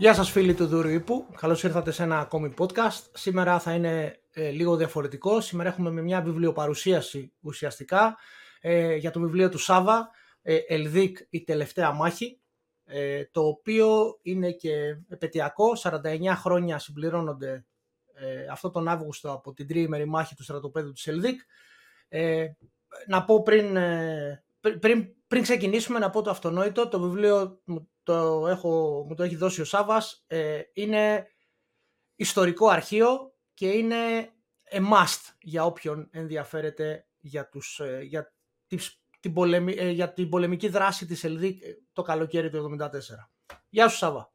Γεια σας φίλοι του Δούρου Ήπου, καλώς ήρθατε σε ένα ακόμη podcast. Σήμερα θα είναι ε, λίγο διαφορετικό, σήμερα έχουμε μια βιβλιοπαρουσίαση ουσιαστικά ε, για το βιβλίο του Σάβα, ε, Ελδίκ η τελευταία μάχη, ε, το οποίο είναι και επαιτειακό, 49 χρόνια συμπληρώνονται ε, αυτό τον Αύγουστο από την τριήμερη μάχη του στρατοπέδου του Ελδίκ. να πω πριν, πριν, πριν ξεκινήσουμε να πω το αυτονόητο, το βιβλίο το έχω, μου το έχει δώσει ο Σάβας, ε, είναι ιστορικό αρχείο και είναι a must για όποιον ενδιαφέρεται για, τους, ε, για, την, πολεμη, ε, για την πολεμική δράση της ΕΛΔΙΚ το καλοκαίρι του 1974. Γεια σου Σάβα.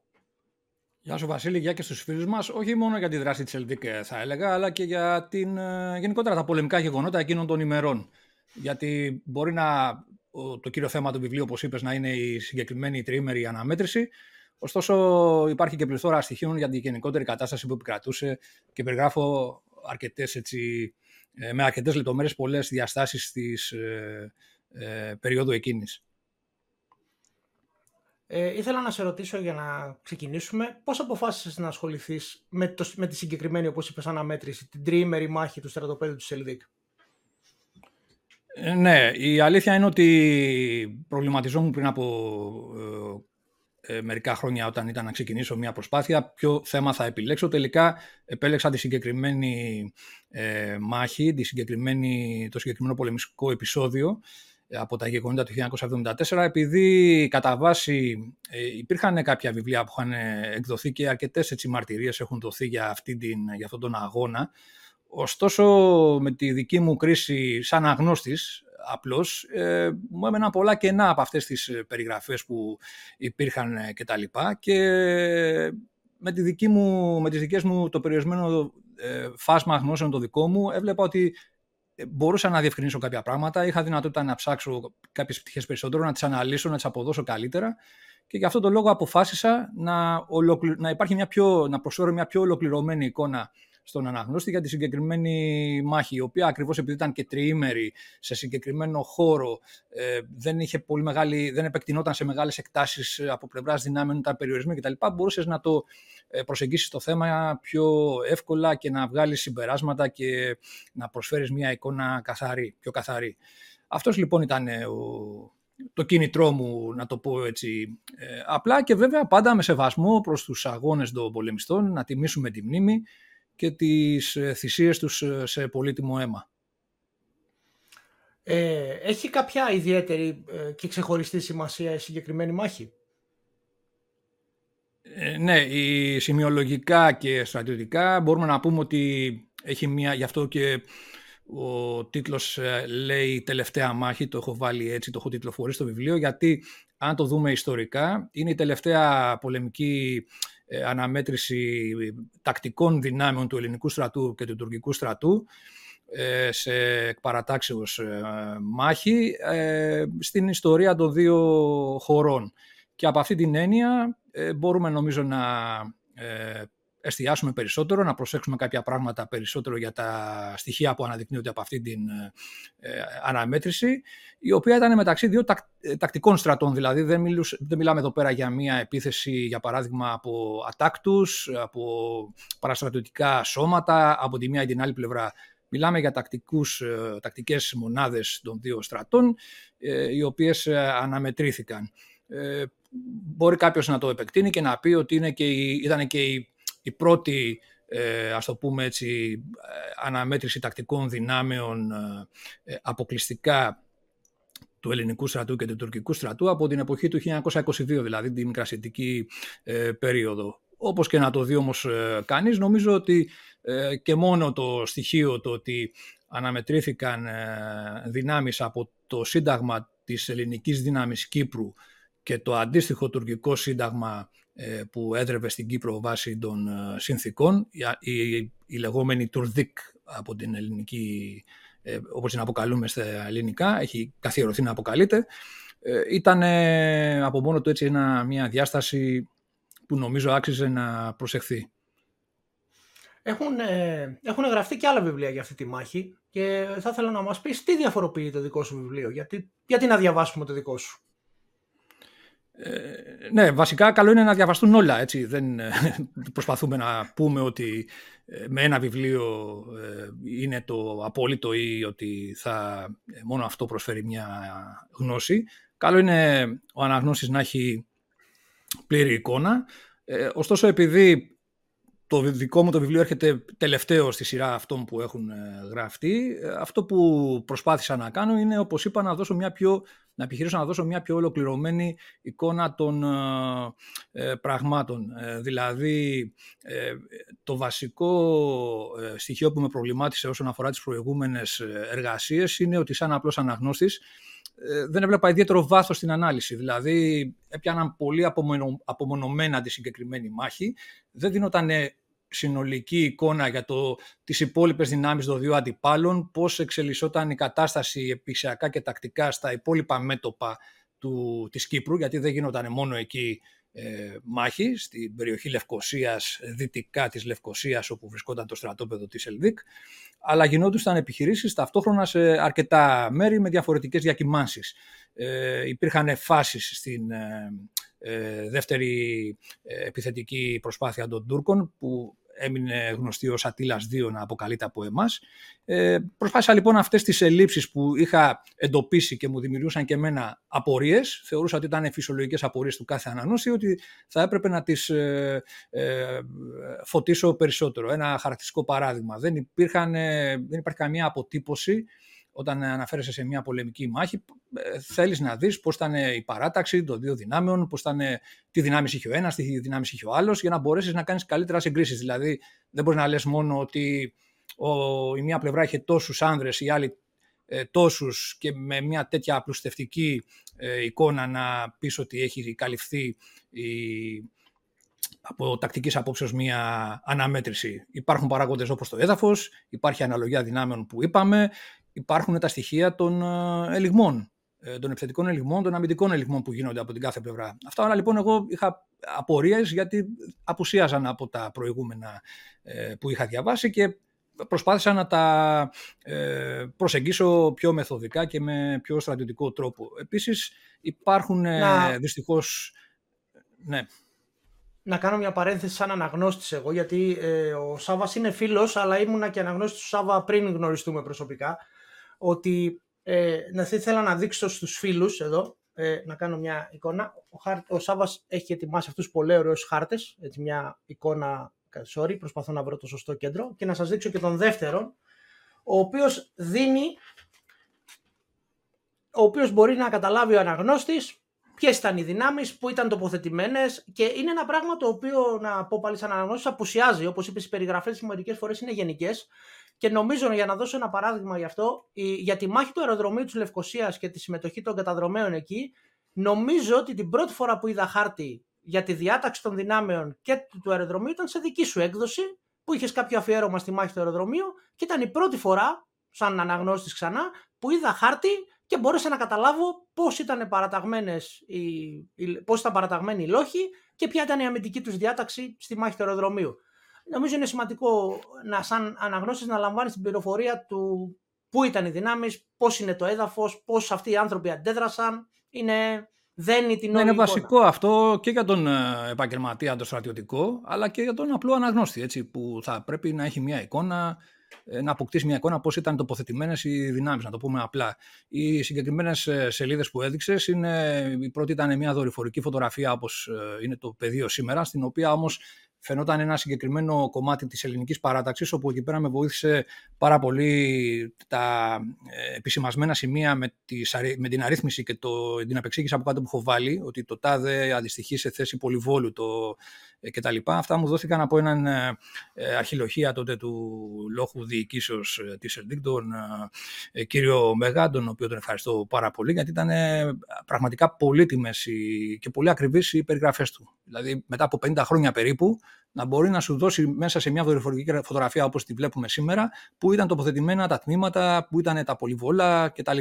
Γεια σου Βασίλη, γεια και στους φίλους μας. Όχι μόνο για τη δράση της ΕΛΔΙΚ θα έλεγα, αλλά και για την, γενικότερα τα πολεμικά γεγονότα εκείνων των ημερών. Γιατί μπορεί να το κύριο θέμα του βιβλίου, όπως είπες, να είναι η συγκεκριμένη τριήμερη αναμέτρηση. Ωστόσο, υπάρχει και πληθώρα στοιχείων για την γενικότερη κατάσταση που επικρατούσε και περιγράφω αρκετές, έτσι, ε, με αρκετές λεπτομέρειες πολλές διαστάσεις της ε, ε, περίοδου εκείνης. Ε, ήθελα να σε ρωτήσω για να ξεκινήσουμε πώς αποφάσισες να ασχοληθείς με, το, με τη συγκεκριμένη, όπως είπες, αναμέτρηση, την τριήμερη μάχη του στρατοπέδου του Σελδίκ. Ε, ναι, η αλήθεια είναι ότι προβληματιζόμουν πριν από ε, ε, μερικά χρόνια όταν ήταν να ξεκινήσω μια προσπάθεια ποιο θέμα θα επιλέξω. Τελικά επέλεξα τη συγκεκριμένη ε, μάχη, τη συγκεκριμένη, το συγκεκριμένο πολεμικό επεισόδιο από τα γεγονότα του 1974 επειδή κατά βάση υπήρχαν κάποια βιβλία που είχαν εκδοθεί και αρκετές έτσι, μαρτυρίες έχουν δοθεί για, αυτή την, για αυτόν τον αγώνα Ωστόσο, με τη δική μου κρίση σαν αγνώστης, απλώς, ε, μου έμεναν πολλά κενά από αυτές τις ε, περιγραφές που υπήρχαν ε, και τα λοιπά και με, τη δική μου, με τις δικές μου το περιορισμένο ε, φάσμα γνώσεων το δικό μου έβλεπα ότι μπορούσα να διευκρινίσω κάποια πράγματα, είχα δυνατότητα να ψάξω κάποιες πτυχές περισσότερο, να τις αναλύσω, να τις αποδώσω καλύτερα και γι' αυτό το λόγο αποφάσισα να, να, υπάρχει μια πιο... να προσφέρω μια πιο ολοκληρωμένη εικόνα στον αναγνώστη για τη συγκεκριμένη μάχη, η οποία ακριβώς επειδή ήταν και τριήμερη σε συγκεκριμένο χώρο, ε, δεν, είχε πολύ μεγάλη, δεν επεκτηνόταν σε μεγάλες εκτάσεις ε, από πλευράς δυνάμεων, τα περιορισμοί κτλ. Μπορούσες να το ε, προσεγγίσεις το θέμα πιο εύκολα και να βγάλεις συμπεράσματα και να προσφέρεις μια εικόνα καθαρή, πιο καθαρή. Αυτός λοιπόν ήταν ο, το κίνητρό μου, να το πω έτσι απλά και βέβαια πάντα με σεβασμό προς τους αγώνες των πολεμιστών, να τιμήσουμε τη μνήμη και τις ε, θυσίες τους ε, σε πολύτιμο αίμα. Ε, έχει κάποια ιδιαίτερη και ξεχωριστή σημασία η συγκεκριμένη μάχη; ναι, η σημειολογικά και στρατιωτικά μπορούμε να πούμε ότι έχει μία, γι' αυτό και ο τίτλος λέει «Τελευταία μάχη», το έχω βάλει έτσι, το έχω τιτλοφορεί στο βιβλίο, γιατί αν το δούμε ιστορικά, είναι η τελευταία πολεμική ε, αναμέτρηση τακτικών δυνάμεων του ελληνικού στρατού και του τουρκικού στρατού ε, σε παρατάξεως ε, μάχη στην ιστορία των δύο χωρών. Και από αυτή την έννοια μπορούμε νομίζω να εστιάσουμε περισσότερο, να προσέξουμε κάποια πράγματα περισσότερο για τα στοιχεία που αναδεικνύονται από αυτή την ε, αναμέτρηση, η οποία ήταν μεταξύ δύο ε, τακτικών στρατών. Δηλαδή δεν, μιλούς, δεν μιλάμε εδώ πέρα για μια επίθεση, για παράδειγμα, από ατάκτους, από παραστρατιωτικά σώματα, από τη μία ή την άλλη πλευρά. Μιλάμε για τακτικούς, ε, τακτικές μονάδες των δύο στρατών, οι οποίες αναμετρήθηκαν. μπορεί κάποιος να το επεκτείνει και να πει ότι είναι και ήταν και η η πρώτη ε, ας το πούμε έτσι, ε, αναμέτρηση τακτικών δυνάμεων ε, αποκλειστικά του ελληνικού στρατού και του τουρκικού στρατού από την εποχή του 1922, δηλαδή την μικρασιατική περίοδο. Όπως και να το δει όμως κανείς, νομίζω ότι και μόνο το στοιχείο το ότι αναμετρήθηκαν δυνάμεις από το Σύνταγμα της Ελληνικής Δύναμης Κύπρου και το αντίστοιχο τουρκικό σύνταγμα ε, που έδρευε στην Κύπρο βάσει των ε, συνθήκων, η, η λεγόμενη Τουρδίκ από την ελληνική, ε, όπως την αποκαλούμε στα ελληνικά, έχει καθιερωθεί να αποκαλείται, ήταν από μόνο του έτσι ένα, μια διάσταση που νομίζω άξιζε να προσεχθεί. Έχουν, έχουν γραφτεί και άλλα βιβλία για αυτή τη μάχη και θα ήθελα να μας πεις τι διαφοροποιεί το δικό σου βιβλίο, γιατί, γιατί να διαβάσουμε το δικό σου; Ε, ναι, βασικά καλό είναι να διαβαστούν όλα. Έτσι. Δεν ε, προσπαθούμε να πούμε ότι ε, με ένα βιβλίο είναι το απόλυτο ή ότι θα μόνο αυτό προσφέρει μια γνώση. Καλό είναι ο αναγνώστης να έχει πλήρη εικόνα. ωστόσο, επειδή το δικό μου το βιβλίο έρχεται τελευταίο στη σειρά αυτών που έχουν γραφτεί, αυτό που προσπάθησα να κάνω είναι, όπως είπα, να δώσω μια πιο να επιχειρήσω να δώσω μια πιο ολοκληρωμένη εικόνα των ε, ε πραγμάτων. Ε, δηλαδή, ε, το βασικό στοιχείο που με προβλημάτισε όσον αφορά τις προηγούμενες εργασίες είναι ότι σαν απλός αναγνώστης δεν έβλεπα ιδιαίτερο βάθος στην ανάλυση. Δηλαδή, έπιαναν πολύ απομονωμένα τη συγκεκριμένη μάχη. Δεν δίνονταν συνολική εικόνα για το, τις υπόλοιπες δυνάμεις των δύο αντιπάλων, πώς εξελισσόταν η κατάσταση επισιακά και τακτικά στα υπόλοιπα μέτωπα του, της Κύπρου, γιατί δεν γίνονταν μόνο εκεί ε, μάχη, στην περιοχή Λευκοσίας, δυτικά της Λευκοσίας, όπου βρισκόταν το στρατόπεδο της Ελδίκ, αλλά γινόντουσαν επιχειρήσεις ταυτόχρονα σε αρκετά μέρη με διαφορετικές διακυμάνσεις. Ε, υπήρχαν φάσεις στην ε, ε δεύτερη ε, επιθετική προσπάθεια των Τούρκων που έμεινε γνωστή ως Ατήλας 2 να αποκαλείται από εμάς. Ε, προσπάθησα λοιπόν αυτές τις ελλείψεις που είχα εντοπίσει και μου δημιουργούσαν και εμένα απορίες, θεωρούσα ότι ήταν φυσιολογικές απορίες του κάθε αναγνώστη, ότι θα έπρεπε να τις ε, ε, φωτίσω περισσότερο. Ένα χαρακτηριστικό παράδειγμα. Δεν, υπήρχαν, ε, δεν υπάρχει καμία αποτύπωση όταν αναφέρεσαι σε μια πολεμική μάχη, ε, θέλεις να δεις πώς ήταν η παράταξη των δύο δυνάμεων, πώς ήταν, τι δυνάμεις είχε ο ένας, τι δυνάμεις είχε ο άλλος, για να μπορέσεις να κάνεις καλύτερα συγκρίσεις. Δηλαδή, δεν μπορείς να λες μόνο ότι ο, η μία πλευρά είχε τόσους άνδρες, η άλλη ε, τόσους και με μια τέτοια απλουστευτική ε, εικόνα να πεις ότι έχει καλυφθεί η, από τακτικής απόψεως μια αναμέτρηση. Υπάρχουν παράγοντες όπως το έδαφος, υπάρχει αναλογία δυνάμεων που είπαμε, υπάρχουν τα στοιχεία των ε, ελιγμών, ε, των επιθετικών ελιγμών, των αμυντικών ελιγμών που γίνονται από την κάθε πλευρά. Αυτά όλα λοιπόν εγώ είχα απορίες γιατί απουσίαζαν από τα προηγούμενα ε, που είχα διαβάσει και προσπάθησα να τα προσεγγίσω πιο μεθοδικά και με πιο στρατιωτικό τρόπο. Επίσης υπάρχουν να... δυστυχώς... Ναι. Να κάνω μια παρένθεση σαν αναγνώστης εγώ, γιατί ο Σάβας είναι φίλος, αλλά ήμουνα και αναγνώστης του Σάβα πριν γνωριστούμε προσωπικά ότι ε, να ήθελα να δείξω στους φίλους εδώ, ε, να κάνω μια εικόνα. Ο, Χάρ, ο Σάβας έχει ετοιμάσει αυτούς πολύ ωραίους χάρτες, έτσι μια εικόνα, sorry, προσπαθώ να βρω το σωστό κέντρο και να σας δείξω και τον δεύτερο, ο οποίος δίνει, ο οποίος μπορεί να καταλάβει ο αναγνώστης ποιες ήταν οι δυνάμεις, πού ήταν τοποθετημένες και είναι ένα πράγμα το οποίο, να πω πάλι σαν αναγνώστης, απουσιάζει. Όπως είπες, οι περιγραφές μερικέ φορές είναι γενικές και νομίζω, για να δώσω ένα παράδειγμα γι' αυτό, για τη μάχη του αεροδρομίου της Λευκοσίας και τη συμμετοχή των καταδρομέων εκεί, νομίζω ότι την πρώτη φορά που είδα χάρτη για τη διάταξη των δυνάμεων και του αεροδρομίου ήταν σε δική σου έκδοση, που είχες κάποιο αφιέρωμα στη μάχη του αεροδρομίου και ήταν η πρώτη φορά, σαν αναγνώστης ξανά, που είδα χάρτη και μπόρεσα να καταλάβω πώς ήταν παραταγμένες οι, πώς ήταν παραταγμένοι οι λόχοι και ποια ήταν η αμυντική τους διάταξη στη μάχη του αεροδρομίου νομίζω είναι σημαντικό να, σαν αναγνώσεις να λαμβάνεις την πληροφορία του πού ήταν οι δυνάμεις, πώς είναι το έδαφος, πώς αυτοί οι άνθρωποι αντέδρασαν. Είναι δένει την ναι, Είναι βασικό αυτό και για τον ε, επαγγελματία, το στρατιωτικό, αλλά και για τον απλό αναγνώστη, έτσι, που θα πρέπει να έχει μια εικόνα, ε, να αποκτήσει μια εικόνα πώς ήταν τοποθετημένες οι δυνάμεις, να το πούμε απλά. Οι συγκεκριμένες ε, σελίδες που έδειξες, είναι, η πρώτη ήταν μια δορυφορική φωτογραφία όπως είναι το πεδίο σήμερα, στην οποία όμως φαινόταν ένα συγκεκριμένο κομμάτι της ελληνικής παράταξης, όπου εκεί πέρα με βοήθησε πάρα πολύ τα ε, επισημασμένα σημεία με, με την αρρύθμιση και το, την απεξήγηση από κάτω που έχω βάλει, ότι το τάδε αντιστοιχεί σε θέση πολυβόλου το, ε, κτλ. Αυτά μου δόθηκαν από έναν ε, ε, αρχιλοχεία τότε του λόγου διοικήσεως της ΕΛΔΙΚ, τον κύριο Μεγά, τον οποίος τον ευχαριστώ πάρα πολύ, γιατί ήταν πραγματικά πολύτιμες και πολύ ακριβείς οι περιγραφές του. Δηλαδή μετά από 50 χρόνια περίπου, να μπορεί να σου δώσει μέσα σε μια δορυφορική φωτογραφία όπως τη βλέπουμε σήμερα, που ήταν τοποθετημένα τα τμήματα, που ήταν τα πολυβόλα κτλ.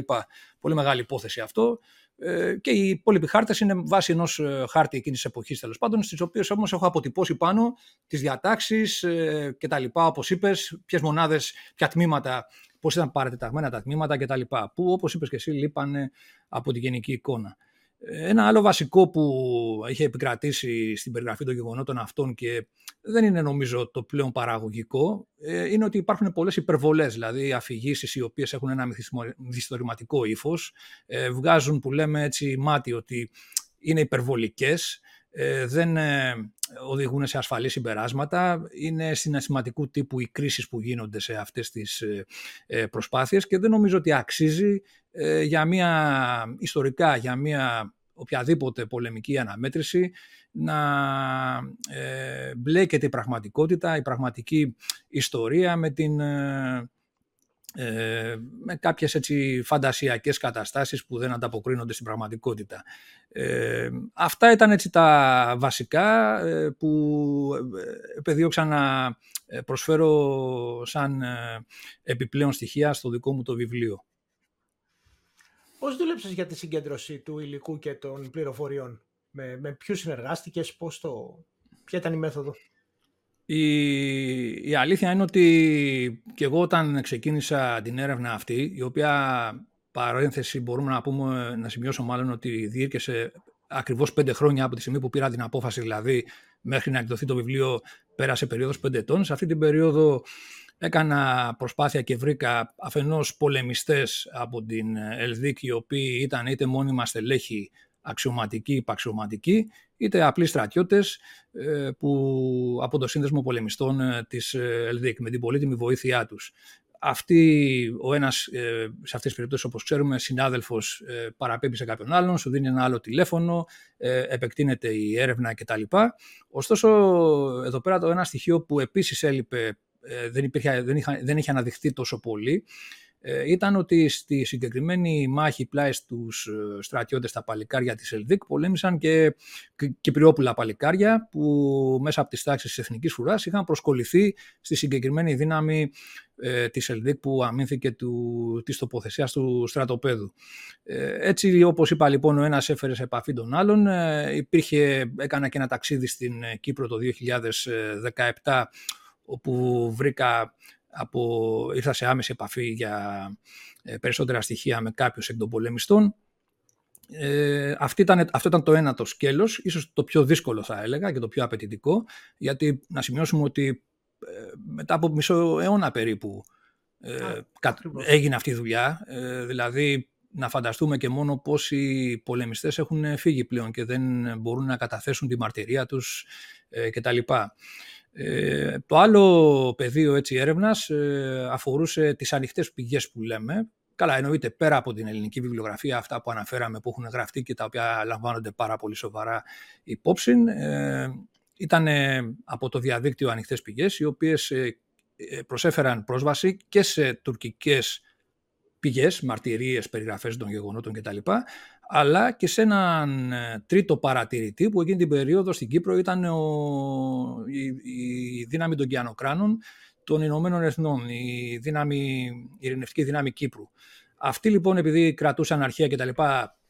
Πολύ μεγάλη υπόθεση αυτό. Ε, και οι υπόλοιποι χάρτες είναι βάση ενός ε, χάρτη εκείνης της εποχής τέλος πάντων, στις οποίες όμως έχω αποτυπώσει πάνω τις διατάξεις ε, και τα λοιπά, όπως είπες, ποιες μονάδες, ποια τμήματα, πώς ήταν παρατεταγμένα τα τμήματα κτλ. Που όπως είπες και εσύ, λείπανε από τη γενική εικόνα. Ένα άλλο βασικό που είχε επικρατήσει στην περιγραφή των γεγονότων αυτών και δεν είναι νομίζω το πλέον παραγωγικό, ε, είναι ότι υπάρχουν πολλές υπερβολές, δηλαδή αφηγήσεις οι οποίες έχουν ένα μυθιστορηματικό ύφος, ε, βγάζουν που λέμε έτσι μάτι ότι είναι υπερβολικές, ε, δεν οδηγούν σε ασφαλή συμπεράσματα, είναι συναισθηματικού τύπου οι κρίσεις που γίνονται σε αυτές τις προσπάθειες και δεν νομίζω ότι αξίζει για μια ιστορικά, για μια οποιαδήποτε πολεμική αναμέτρηση να ε, μπλέκεται η πραγματικότητα, η πραγματική ιστορία με, την, ε, ε, με κάποιες έτσι φαντασιακές καταστάσεις που δεν ανταποκρίνονται στην πραγματικότητα. Ε, αυτά ήταν έτσι τα βασικά ε, που επεδίωξα να προσφέρω σαν επιπλέον στοιχεία στο δικό μου το βιβλίο. Πώς δούλεψες για τη συγκέντρωση του υλικού και των πληροφοριών, με, με ποιους συνεργάστηκες, πώς το, ποια ήταν η μέθοδο; Η, η αλήθεια είναι ότι και εγώ όταν ξεκίνησα την έρευνα αυτή, η οποία παρένθεση μπορούμε να πούμε, να σημειώσω μάλλον ότι διήρκεσε ακριβώς πέντε χρόνια από τη στιγμή που πήρα την απόφαση, δηλαδή μέχρι να εκδοθεί το βιβλίο πέρασε περίοδος πέντε ετών. Σε αυτή την περίοδο Έκανα προσπάθεια και βρήκα αφενός πολεμιστές από την ΕΛΔΙΚ οι οποίοι ήταν είτε μόνιμα στελέχη αξιωματικοί, υπαξιωματικοί, είτε απλοί στρατιώτες ε, που, από το Σύνδεσμο Πολεμιστών ε, της ΕΛΔΙΚ με την πολύτιμη βοήθειά τους. Αυτή, ο ένας ε, σε αυτές τις περιπτώσεις όπως ξέρουμε συνάδελφος παραπέμπει σε κάποιον άλλον, σου δίνει ένα άλλο τηλέφωνο, επεκτείνεται η έρευνα κτλ. Ωστόσο εδώ πέρα το ένα στοιχείο που επίσης έλειπε ε, δεν, υπήρχε, δεν, είχα, δεν είχε αναδειχθεί τόσο πολύ ε, ήταν ότι στη συγκεκριμένη μάχη πλάις στους ε, στρατιώτες στα παλικάρια της Ελδίκ πολέμησαν και κυπριόπουλα παλικάρια που μέσα από τις τάξεις της Εθνικής Φουράς είχαν προσκοληθεί στη συγκεκριμένη δύναμη ε, της Ελδίκ που αμήνθηκε του, της τοποθεσίας του στρατοπέδου. Ε, έτσι όπως είπα λοιπόν ο ένας έφερε σε επαφή τον άλλον, υπήρχε, έκανα και ένα ταξίδι στην Κύπρο το 2017 όπου βρήκα από, ήρθα σε άμεση επαφή για ε, περισσότερα στοιχεία με κάποιους εκ των πολεμιστών. Ε, αυτή ήταν, αυτό ήταν το ένα το σκέλος, ίσως το πιο δύσκολο θα έλεγα και το πιο απαιτητικό, γιατί να σημειώσουμε ότι ε, μετά από μισό αιώνα περίπου ε, έγινε αυτή η δουλειά, ε, δηλαδή να φανταστούμε και μόνο πόσοι πολεμιστές έχουν φύγει πλέον και δεν μπορούν να καταθέσουν τη μαρτυρία τους ε, κτλ. Ε, το άλλο πεδίο έτσι, έρευνας ε, αφορούσε τις ανοιχτές πηγές που λέμε. Καλά, εννοείται πέρα από την ελληνική βιβλιογραφία, αυτά που αναφέραμε που έχουν γραφτεί και τα οποία λαμβάνονται πάρα πολύ σοβαρά υπόψη. Ε, ήταν από το διαδίκτυο ανοιχτές πηγές, οι οποίες ε, προσέφεραν πρόσβαση και σε τουρκικές πηγές, μαρτυρίες, περιγραφές των γεγονότων κτλ. Αλλά και σε έναν ε, τρίτο παρατηρητή που εκείνη την περίοδο στην Κύπρο ήταν ο, η, η δύναμη των Κιανοκράνων των Ηνωμένων Εθνών, η, δύναμη, η ειρηνευτική δύναμη Κύπρου. Αυτοί λοιπόν επειδή κρατούσαν αρχαία κτλ.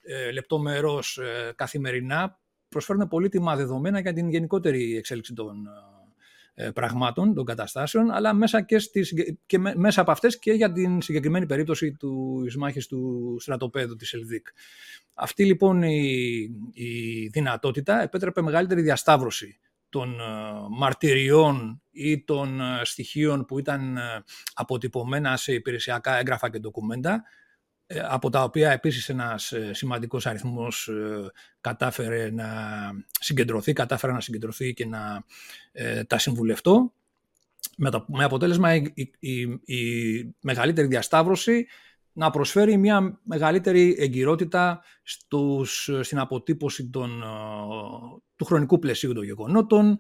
Ε, λεπτομερώς ε, καθημερινά προσφέρουν πολύτιμα δεδομένα για την γενικότερη εξέλιξη των ε, πραγμάτων, των καταστάσεων, αλλά μέσα, και στις, και μέσα από αυτές και για την συγκεκριμένη περίπτωση του μάχης του στρατοπέδου της Ελδίκ. Αυτή λοιπόν η, η δυνατότητα επέτρεπε μεγαλύτερη διασταύρωση των ε, μαρτυριών ή των ε, στοιχείων που ήταν αποτυπωμένα σε υπηρεσιακά έγγραφα και ντοκουμέντα ε, από τα οποία επίσης ένας ε, σημαντικός αριθμός ε, κατάφερε να συγκεντρωθεί, κατάφερε να συγκεντρωθεί και να τα συμβουλευτώ. Με, με αποτέλεσμα η, η, η, μεγαλύτερη διασταύρωση να προσφέρει μια μεγαλύτερη εγκυρότητα στους, στην αποτύπωση των, του χρονικού πλαισίου των γεγονότων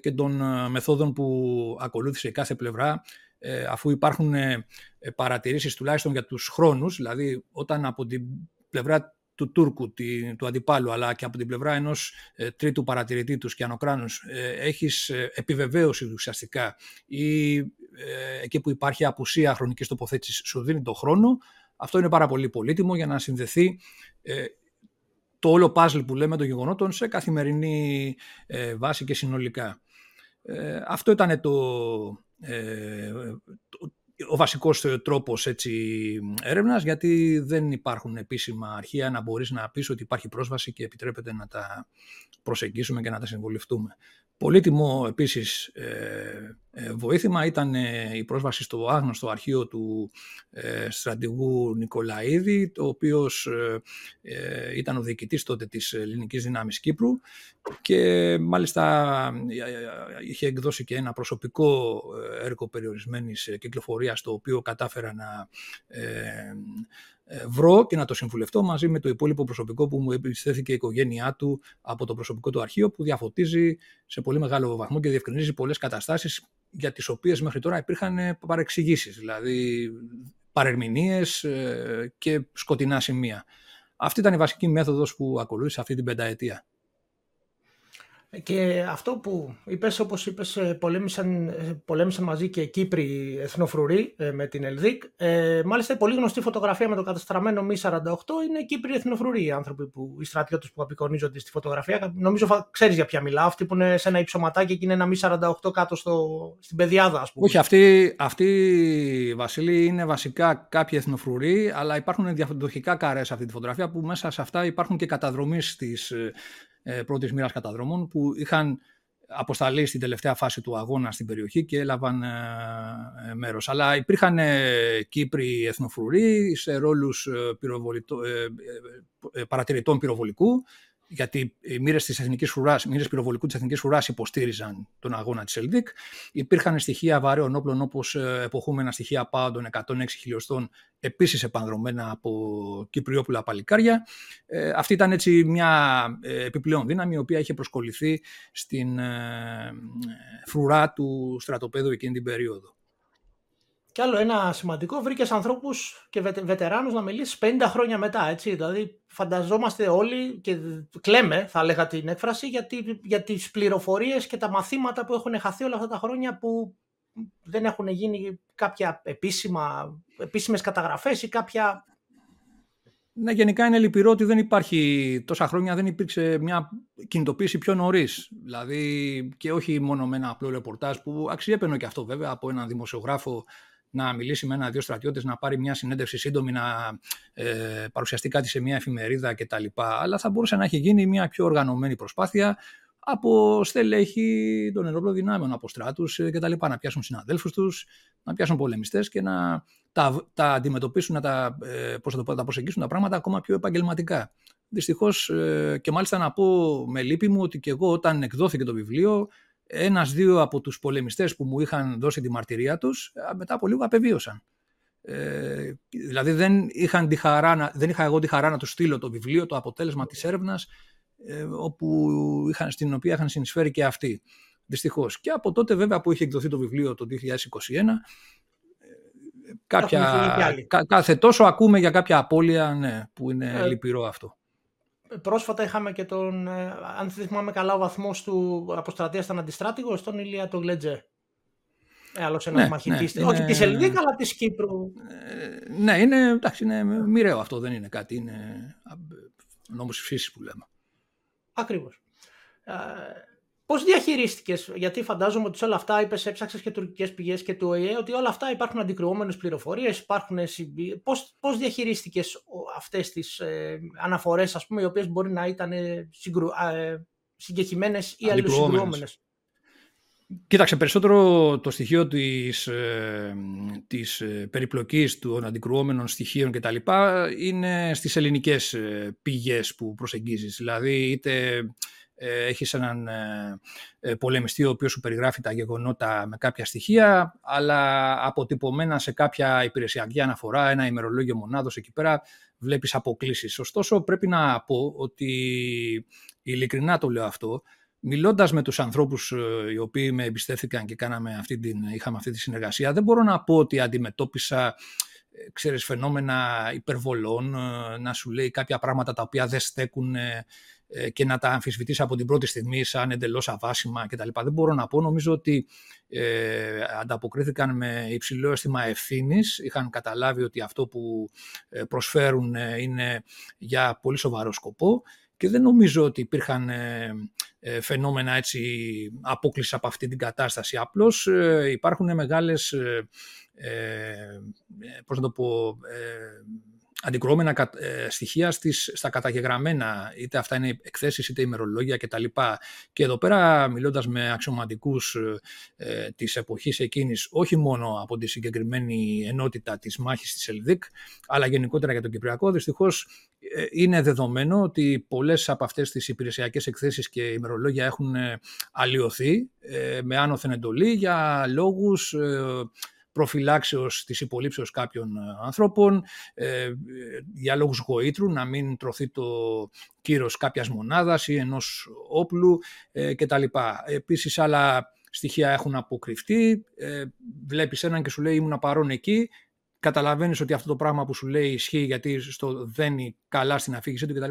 και των μεθόδων που ακολούθησε κάθε πλευρά ε, αφού υπάρχουν ε, ε, παρατηρήσεις τουλάχιστον για τους χρόνους, δηλαδή όταν από την πλευρά του Τούρκου, του αντιπάλου, αλλά και από την πλευρά ενός τρίτου παρατηρητή του Σκιανοκράνους, έχεις επιβεβαίωση ουσιαστικά ή εκεί που υπάρχει απουσία χρονικής τοποθέτησης σου δίνει το χρόνο, αυτό είναι πάρα πολύ πολύτιμο για να συνδεθεί το όλο πάζλ που λέμε των γεγονότων σε καθημερινή βάση και συνολικά. Αυτό ήταν το, ε, ο βασικός τρόπος έτσι, έρευνας γιατί δεν υπάρχουν επίσημα αρχεία να μπορείς να πεις ότι υπάρχει πρόσβαση και επιτρέπεται να τα προσεγγίσουμε και να τα συμβολευτούμε. Πολύτιμο επίσης ε, ε, βοήθημα ήταν ε, η πρόσβαση στο άγνωστο αρχείο του στρατηγού Νικολαίδη, το οποίος ήταν ο διοικητής τότε της Ελληνικής Δυνάμης Κύπρου και μάλιστα είχε εκδώσει και ένα προσωπικό έργο περιορισμένης κυκλοφορίας το οποίο κατάφερα να ε, βρω και να το συμβουλευτώ μαζί με το υπόλοιπο προσωπικό που μου επιστέθηκε η οικογένειά του από το προσωπικό του αρχείο που διαφωτίζει σε πολύ μεγάλο βαθμό και διευκρινίζει πολλές καταστάσεις για τις οποίες μέχρι τώρα υπήρχαν παρεξηγήσεις, δηλαδή παρερμηνίες ε, και σκοτεινά σημεία. Αυτή ήταν η βασική μέθοδος που ακολούθησε αυτή την πενταετία. Και αυτό που είπες, όπως είπες, ε, πολέμησαν, ε, πολέμησαν μαζί και Κύπροι εθνοφρουροί ε, με την Ελδίκ. Ε, μάλιστα, η πολύ γνωστή φωτογραφία με το καταστραμμένο Μη 48 είναι Κύπροι εθνοφρουροί, οι άνθρωποι που, οι στρατιώτες που απεικονίζονται στη φωτογραφία. Νομίζω ξέρεις για ποια μιλάω, αυτοί που είναι σε ένα υψωματάκι και είναι ένα Μη 48 κάτω στο, στην πεδιάδα, ας πούμε. Όχι, αυτοί, αυτοί, Βασίλη, είναι βασικά κάποιοι εθνοφρουροί, αλλά υπάρχουν διαφορετικά καρές σε αυτή τη φωτογραφία που μέσα σε αυτά υπάρχουν και καταδρομής στις ε, πρώτης μοίρας καταδρομών που είχαν αποσταλεί στην τελευταία φάση του αγώνα στην περιοχή και έλαβαν ε, ε μέρος. Αλλά υπήρχαν ε, Κύπροι εθνοφρουροί σε ρόλους ε, παρατηρητών πυροβολικού γιατί οι μοίρες της Εθνικής Φρουρά, οι μοίρες πυροβολικού της Εθνικής Φρουρά υποστήριζαν τον αγώνα της Ελδίκ. Υπήρχαν στοιχεία βαρέων όπλων όπως ε, εποχούμενα στοιχεία πάντων 106 χιλιοστών, επίσης επανδρομένα από Κυπριόπουλα παλικάρια. Ε, αυτή ήταν έτσι μια ε, επιπλέον δύναμη η οποία είχε προσκοληθεί στην ε, φρουρά του στρατοπέδου εκείνη την περίοδο. Και άλλο ένα σημαντικό, βρήκες ανθρώπους και βε, βετεράνους να μιλήσεις 50 χρόνια μετά. Έτσι. Δηλαδή, φανταζόμαστε όλοι και κλαίμε, θα έλεγα την έκφραση, για, για τις πληροφορίες και τα μαθήματα που έχουν χαθεί όλα αυτά τα χρόνια που δεν έχουν γίνει κάποια επίσημα, επίσημες καταγραφές ή κάποια... Ναι, γενικά είναι λυπηρό ότι δεν υπάρχει τόσα χρόνια, δεν υπήρξε μια κινητοποίηση πιο νωρίς. Δηλαδή και όχι μόνο με ένα απλό ρεπορτάζ που αξιέπαινε και αυτό βέβαια από έναν δημοσιογράφο να μιλήσει με ένα-δύο στρατιώτες, να πάρει μια συνέντευξη σύντομη, να ε, παρουσιαστεί κάτι σε μια εφημερίδα κτλ. Αλλά θα μπορούσε να έχει γίνει μια πιο οργανωμένη προσπάθεια από στελέχη των ενόπλων δυνάμεων, από στράτους ε, κτλ. Να πιάσουν συναδέλφους τους, να πιάσουν πολεμιστές και να τα, τα αντιμετωπίσουν, να τα, ε, πώς το πω, τα προσεγγίσουν τα πράγματα ακόμα πιο επαγγελματικά. Δυστυχώς, ε, και μάλιστα να πω με λύπη μου ότι και εγώ όταν εκδόθηκε το βιβλίο ένας-δύο από τους πολεμιστές που μου είχαν δώσει τη μαρτυρία τους, μετά από λίγο απεβίωσαν. Ε, δηλαδή δεν, είχαν τη χαρά, δεν είχα εγώ τη χαρά να τους στείλω το βιβλίο, το αποτέλεσμα της έρευνας, ε, όπου είχαν, στην οποία είχαν συνεισφέρει και αυτοί. Δυστυχώς. Και από τότε βέβαια που είχε εκδοθεί το βιβλίο το 2021, ε, κάποια, κάθε τόσο ακούμε για κάποια απώλεια ναι, που είναι ε, λυπηρό αυτό πρόσφατα είχαμε και τον, ε, αν δεν θυμάμαι καλά, ο βαθμός του αποστρατείας ήταν αντιστράτηγος, τον Ηλία τον Γκλετζέ. Ε, Άλλο ένας ναι, μαχητής. Ναι, όχι της Ελληνική, αλλά της Κύπρου. Ε, ναι, είναι, εντάξει, είναι μοιραίο αυτό, δεν είναι κάτι. Είναι νόμος φύση που λέμε. Ακριβώς. Ε, Πώς διαχειρίστηκες, γιατί φαντάζομαι ότι σε όλα αυτά είπες, έψαξες και τουρκικές πηγές και του ΟΗΕ, ότι όλα αυτά υπάρχουν αντικρουόμενες πληροφορίες, υπάρχουν. Πώς διαχειρίστηκες αυτές τις ε, αναφορές, ας πούμε, οι οποίες μπορεί να ήταν συγκρου, ε, συγκεκριμένες ή αλληλοσυγκρουόμενες. Κοίταξε, περισσότερο το στοιχείο της, ε, της ε, περιπλοκής των αντικρουόμενων στοιχείων κτλ. είναι στις ελληνικές ε, πηγές που προσεγγίζεις. Δηλαδή, είτε ε, έχεις έναν ε, ε, πολεμιστή ο οποίος σου περιγράφει τα γεγονότα με κάποια στοιχεία, αλλά αποτυπωμένα σε κάποια υπηρεσιακή αναφορά, ένα ημερολόγιο μονάδος εκεί πέρα, βλέπεις αποκλήσεις. Ωστόσο, πρέπει να πω ότι, ειλικρινά το λέω αυτό, μιλώντας με τους ανθρώπους οι οποίοι με εμπιστεύτηκαν και κάναμε αυτή την, είχαμε αυτή τη συνεργασία, δεν μπορώ να πω ότι αντιμετώπισα ξέρεις, φαινόμενα υπερβολών, να σου λέει κάποια πράγματα τα οποία δεν στέκουν ε, και να τα αμφισβητήσει από την πρώτη στιγμή σαν εντελώς αβάσιμα κτλ. Δεν μπορώ να πω. Νομίζω ότι ε, ανταποκρίθηκαν με υψηλό αίσθημα ευθύνης. Είχαν καταλάβει ότι αυτό που ε, προσφέρουν είναι για πολύ σοβαρό σκοπό και δεν νομίζω ότι υπήρχαν φαινόμενα έτσι απόκληση από αυτή την κατάσταση. Απλώς υπάρχουν μεγάλες, πώς να το πω, αντικρουόμενα ε, στοιχεία στις, στα καταγεγραμμένα, είτε αυτά είναι εκθέσεις είτε ημερολόγια κτλ. Και εδώ πέρα μιλώντας με αξιωματικούς ε, της εποχής εκείνης, όχι μόνο από τη συγκεκριμένη ενότητα της μάχης της ΕΛΔΙΚ, αλλά γενικότερα για τον Κυπριακό, δυστυχώς ε, είναι δεδομένο ότι πολλές από αυτές τις υπηρεσιακές εκθέσεις και ημερολόγια έχουν ε, αλλοιωθεί με άνωθεν εντολή για λόγους προφυλάξεως της υπολήψεως κάποιων ε, ανθρώπων, ε, για λόγους γοήτρου, να μην τρωθεί το κύρος κάποιας μονάδας ή ενός όπλου ε, κτλ. Επίσης άλλα στοιχεία έχουν αποκρυφτεί, ε, βλέπεις έναν και σου λέει ήμουν παρόν εκεί, καταλαβαίνεις ότι αυτό το πράγμα που σου λέει ισχύει γιατί στο δένει καλά στην αφήγησή του κτλ.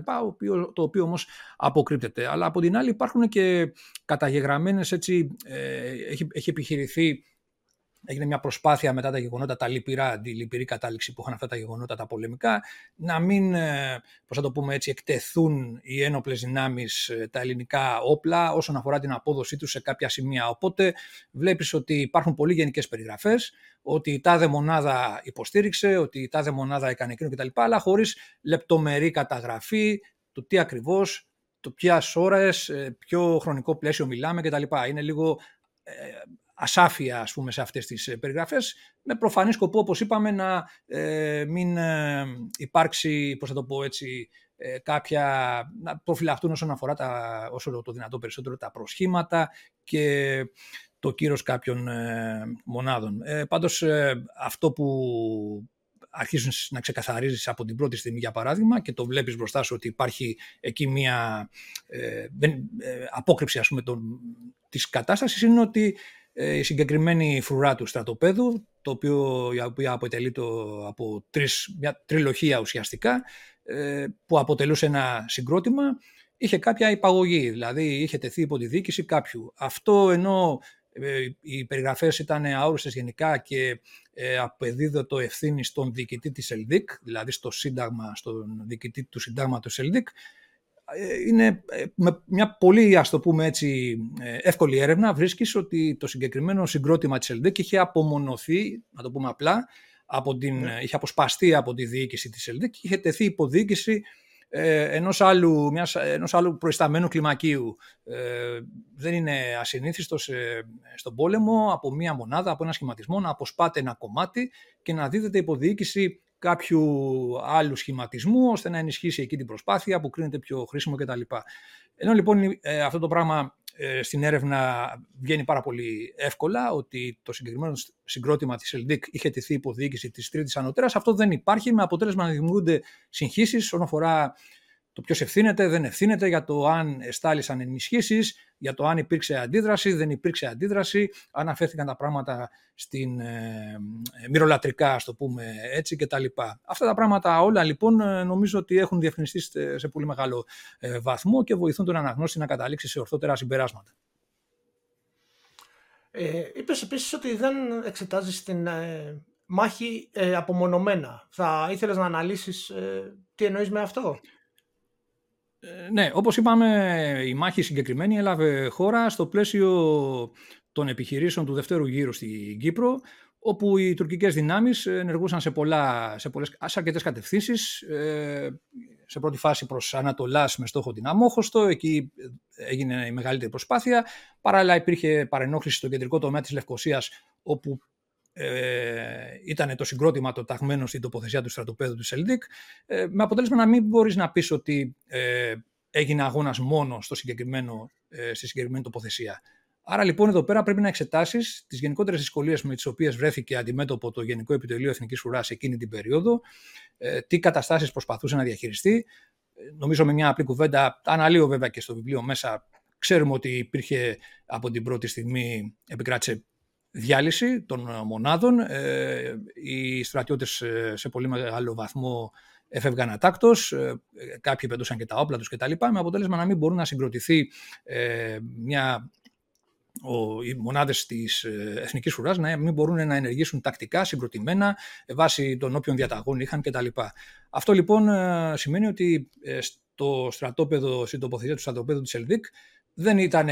Το οποίο όμως αποκρύπτεται. Αλλά από την άλλη υπάρχουν και καταγεγραμμένες έτσι, ε, έχει, έχει επιχειρηθεί έγινε μια προσπάθεια μετά τα γεγονότα, τα λυπηρά, τη λυπηρή κατάληξη που είχαν αυτά τα γεγονότα τα πολεμικά, να μην, ε, πώς θα το πούμε έτσι, εκτεθούν οι ένοπλες δυνάμεις, ε, τα ελληνικά όπλα, όσον αφορά την απόδοσή τους σε κάποια σημεία. Οπότε βλέπεις ότι υπάρχουν πολύ γενικές περιγραφές, ότι η τάδε μονάδα υποστήριξε, ότι η τάδε μονάδα έκανε εκείνο κτλ. Αλλά χωρίς λεπτομερή καταγραφή του τι ακριβώς, το ποια ώρες, ε, ποιο χρονικό πλαίσιο μιλάμε κτλ. Είναι λίγο ασάφεια ας πούμε, σε αυτές τις ε, περιγραφές με προφανή σκοπό, όπως είπαμε, να ε, μην ε, υπάρξει, πώς θα το πω έτσι, ε, κάποια, να προφυλαχτούν όσον αφορά τα, όσο το δυνατό περισσότερο τα προσχήματα και το κύρος κάποιων μονάδων. Ε, πάντως αυτό που αρχίζουν να ξεκαθαρίζεις από την πρώτη στιγμή για παράδειγμα και το βλέπεις μπροστά σου ότι υπάρχει εκεί μια ε, απόκρυψη ας πούμε των, της κατάστασης είναι ότι ε, η συγκεκριμένη φρουρά του στρατοπέδου, το οποίο, η οποία αποτελεί το, από τρεις, μια τριλογία ουσιαστικά, ε, που αποτελούσε ένα συγκρότημα, είχε κάποια υπαγωγή, δηλαδή είχε τεθεί υπό τη διοίκηση κάποιου. Αυτό ενώ ε, οι περιγραφές ήταν αόριστες γενικά και ε, απεδίδωτο ευθύνη στον διοικητή της ΕΛΔΙΚ, δηλαδή στο σύνταγμα, στον διοικητή του συντάγματος ΕΛΔΙΚ, ε, είναι ε, με μια πολύ ας το πούμε έτσι ε, εύκολη έρευνα βρίσκεις ότι το συγκεκριμένο συγκρότημα της ΕΛΔΕΚ είχε απομονωθεί, να το πούμε απλά, από την, ναι. είχε αποσπαστεί από τη διοίκηση της ΕΛΔΕΚ και είχε τεθεί υποδίοικηση ε, ενός, άλλου, μιας, ενός άλλου προϊσταμένου κλιμακίου. Ε, δεν είναι ασυνήθιστος στον πόλεμο από μία μονάδα, από ένα σχηματισμό να αποσπάται ένα κομμάτι και να δίδεται υποδίοικηση κάποιου άλλου σχηματισμού ώστε να ενισχύσει εκεί την προσπάθεια που κρίνεται πιο χρήσιμο κτλ. Ενώ λοιπόν ε, αυτό το πράγμα ε, στην έρευνα βγαίνει πάρα πολύ εύκολα ότι το συγκεκριμένο συγκρότημα της ΕΛΔΙΚ είχε τηθεί υποδίοικηση της τρίτης ανωτέρας. Αυτό δεν υπάρχει με αποτέλεσμα να δημιουργούνται συγχύσεις όσον αφορά το ποιος ευθύνεται, δεν ευθύνεται για το αν εστάλησαν ενισχύσεις, για το αν υπήρξε αντίδραση, δεν υπήρξε αντίδραση, αν αφέθηκαν τα πράγματα στην ε, μυρολατρικά, ας το πούμε έτσι κτλ. Αυτά τα πράγματα όλα λοιπόν ε, νομίζω ότι έχουν διευκρινιστεί σε πολύ μεγάλο ε, βαθμό και βοηθούν τον αναγνώστη να καταλήξει σε ορθότερα συμπεράσματα. Ε, είπες επίσης ότι δεν εξετάζεις την ε, μάχη ε, απομονωμένα. Θα ήθελες να αναλύσεις ε, τι εννοείς με αυτό; Ε, ναι, όπως είπαμε, η μάχη συγκεκριμένη έλαβε χώρα στο πλαίσιο των επιχειρήσεων του δευτέρου γύρου στην Κύπρο, όπου οι τουρκικές δυνάμεις ενεργούσαν σε, πολλά, σε, πολλές, σε αρκετές κατευθύνσεις, ε, σε πρώτη φάση προς Ανατολάς με στόχο την Αμόχωστο, εκεί έγινε η μεγαλύτερη προσπάθεια. Παράλληλα υπήρχε παρενόχληση στο κεντρικό τομέα της Λευκοσίας, όπου ε, ήταν το συγκρότημα το ταγμένο στην τοποθεσία του στρατοπέδου της ΕΛΔΥΚ, ε, με αποτέλεσμα να μην μπορείς να πεις ότι ε, έγινε αγώνας μόνο στο συγκεκριμένο, ε, στη συγκεκριμένη τοποθεσία. Άρα λοιπόν εδώ πέρα πρέπει να εξετάσεις τις γενικότερες δυσκολίες με τις οποίες βρέθηκε αντιμέτωπο το Γενικό Επιτελείο Εθνικής Ουράς εκείνη την περίοδο, ε, τι καταστάσεις προσπαθούσε να διαχειριστεί. Ε, νομίζω με μια απλή κουβέντα, αναλύω βέβαια και στο βιβλίο μέσα, ξέρουμε ότι υπήρχε από την πρώτη στιγμή, επικράτησε διάλυση των ε, μονάδων. Ε, οι στρατιώτες ε, σε πολύ μεγάλο βαθμό έφευγαν ατάκτος, κάποιοι πετούσαν και τα όπλα τους κτλ. Με αποτέλεσμα να μην μπορούν να συγκροτηθεί μια ο, οι μονάδες της Εθνικής Ουράς να μην μπορούν να ενεργήσουν τακτικά, συγκροτημένα, βάσει των όποιων διαταγών είχαν κτλ. Αυτό λοιπόν σημαίνει ότι στο στρατόπεδο, στην τοποθεσία του στρατοπέδου της ΕΛΔΙΚ δεν ήταν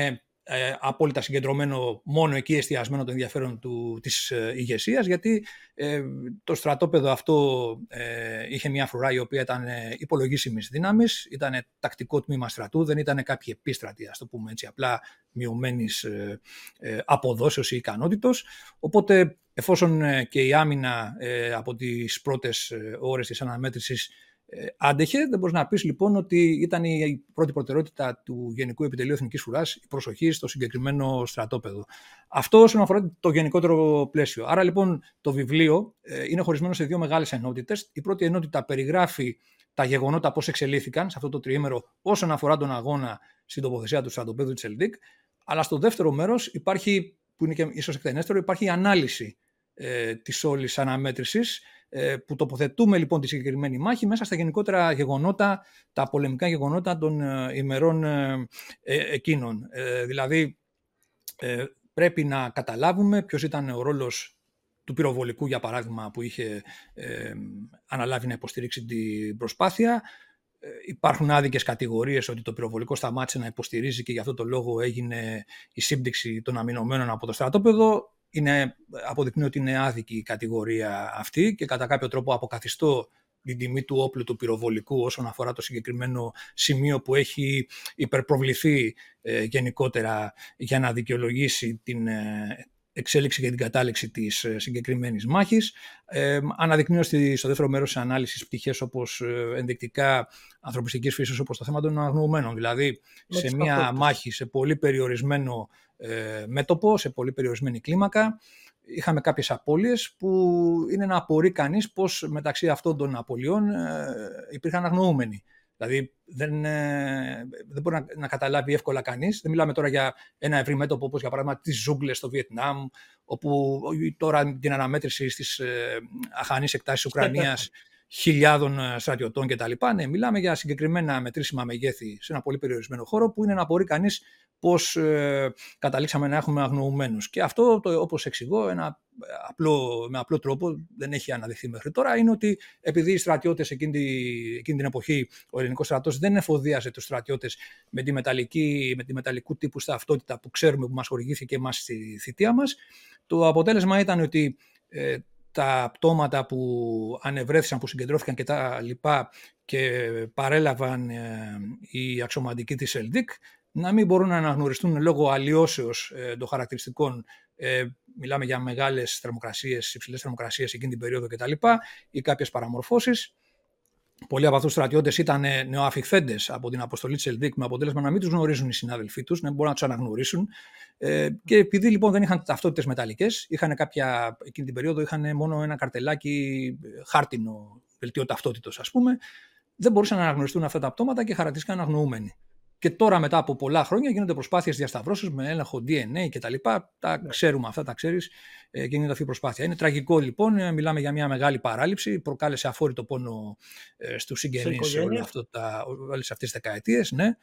ε, απόλυτα συγκεντρωμένο μόνο εκεί εστιασμένο το ενδιαφέρον του, της ε, ηγεσίας, γιατί ε, το στρατόπεδο αυτό ε, είχε μια φρουρά η οποία ήταν ε, υπολογίσιμης δύναμης, ήταν τακτικό τμήμα στρατού, δεν ήταν κάποιοι επίστρατοι, ας το πούμε έτσι, απλά μειωμένης ε, ε, αποδόσεως ή ικανότητος, οπότε εφόσον και η άμυνα από τις πρώτες ώρες της αναμέτρησης ε, άντεχε. Δεν μπορείς να πεις λοιπόν ότι ήταν η πρώτη προτεραιότητα του Γενικού Επιτελείου Εθνικής Φουρά η προσοχή στο συγκεκριμένο στρατόπεδο. Αυτό όσον αφορά το γενικότερο πλαίσιο. Άρα λοιπόν το βιβλίο ε, είναι χωρισμένο σε δύο μεγάλες ενότητες. Η πρώτη ενότητα περιγράφει τα γεγονότα πώς εξελίχθηκαν σε αυτό το τριήμερο όσον αφορά τον αγώνα στην τοποθεσία του στρατοπέδου της Ελδίκ. Αλλά στο δεύτερο μέρος υπάρχει, που είναι και ίσως εκτενέστερο, υπάρχει η ανάλυση ε, της όλης αναμέτρησης ε, που τοποθετούμε λοιπόν τη συγκεκριμένη μάχη μέσα στα γενικότερα γεγονότα, τα πολεμικά γεγονότα των ε, ημερών ε, εκείνων. Δηλαδή πρέπει να καταλάβουμε ποιος ήταν ο ρόλος του πυροβολικού για παράδειγμα που είχε αναλάβει να υποστηρίξει την προσπάθεια. Υπάρχουν άδικες κατηγορίες ότι το πυροβολικό σταμάτησε να υποστηρίζει και γι' αυτό το λόγο έγινε η σύμπτυξη των αμυνωμένων από το στρατόπεδο είναι, αποδεικνύει ότι είναι άδικη η κατηγορία αυτή και κατά κάποιο τρόπο αποκαθιστώ την τιμή του όπλου του πυροβολικού όσον αφορά το συγκεκριμένο σημείο που έχει υπερπροβληθεί ε, γενικότερα για να δικαιολογήσει την ε, εξέλιξη και την κατάληξη της ε, συγκεκριμένης μάχης. Ε, αναδεικνύω στο δεύτερο μέρος της ανάλυσης πτυχές όπως ενδεικτικά ανθρωπιστικής φύσης όπως το θέμα των αγνοωμένων. Δηλαδή σε μια μάχη σε πολύ περιορισμένο ε, μέτωπο, σε πολύ περιορισμένη κλίμακα. Είχαμε κάποιες απώλειες που είναι να απορεί κανείς πως μεταξύ αυτών των απολειών ε, υπήρχαν αγνοούμενοι. Δηλαδή δεν, ε, δεν μπορεί να, να, καταλάβει εύκολα κανείς. Δεν μιλάμε τώρα για ένα ευρύ μέτωπο όπως για παράδειγμα τις ζούγκλες στο Βιετνάμ, όπου τώρα την αναμέτρηση στις ε, αχανείς εκτάσεις Ουκρανίας χιλιάδων ε, στρατιωτών κτλ. Ναι, μιλάμε για συγκεκριμένα μετρήσιμα μεγέθη σε ένα πολύ περιορισμένο χώρο που είναι να μπορεί κανείς πώς ε, καταλήξαμε να έχουμε αγνοωμένου. Και αυτό, το, όπως εξηγώ, ένα απλό, με απλό τρόπο, δεν έχει αναδειχθεί μέχρι τώρα, είναι ότι επειδή οι στρατιώτες εκείνη, εκείνη την εποχή, ο ελληνικός στρατός δεν εφοδίαζε τους στρατιώτες με, τη μεταλλική, με τη μεταλλικού τύπου ταυτότητα που ξέρουμε που μας χορηγήθηκε εμάς στη θητεία μας, το αποτέλεσμα ήταν ότι ε, τα πτώματα που ανεβρέθησαν, που συγκεντρώθηκαν και τα λοιπά και παρέλαβαν ε, οι αξιωματικοί της ΕΛΔΙΚ να μην μπορούν να αναγνωριστούν λόγω αλλοιώσεως ε, των χαρακτηριστικών ε, μιλάμε για μεγάλες θερμοκρασίες, υψηλές θερμοκρασίες εκείνη την περίοδο κτλ. ή κάποιες παραμορφώσεις Πολλοί από αυτούς τους στρατιώτες ήταν νεοαφιχθέντες από την αποστολή της Ελδίκ με αποτέλεσμα να μην τους γνωρίζουν οι συνάδελφοί τους, να μπορούν να τους αναγνωρίσουν. Ε, και επειδή λοιπόν δεν είχαν ταυτότητες μεταλλικές, είχαν κάποια, εκείνη την περίοδο είχαν μόνο ένα καρτελάκι ε, χάρτινο, δελτίο ταυτότητος ας πούμε, δεν μπορούσαν να αναγνωριστούν αυτά τα πτώματα και χαρακτήριστηκαν αγνοούμενοι. Και τώρα μετά από πολλά χρόνια γίνονται προσπάθειες διασταυρώσεις με έλεγχο DNA και τα λοιπά. Τα ναι. ξέρουμε αυτά, τα ξέρεις ε, και γίνεται αυτή η προσπάθεια. Είναι τραγικό λοιπόν, ε, μιλάμε για μια μεγάλη παράληψη, προκάλεσε αφόρητο πόνο ε, στους συγγενείς όλες αυτές τις δεκαετίες. Ναι.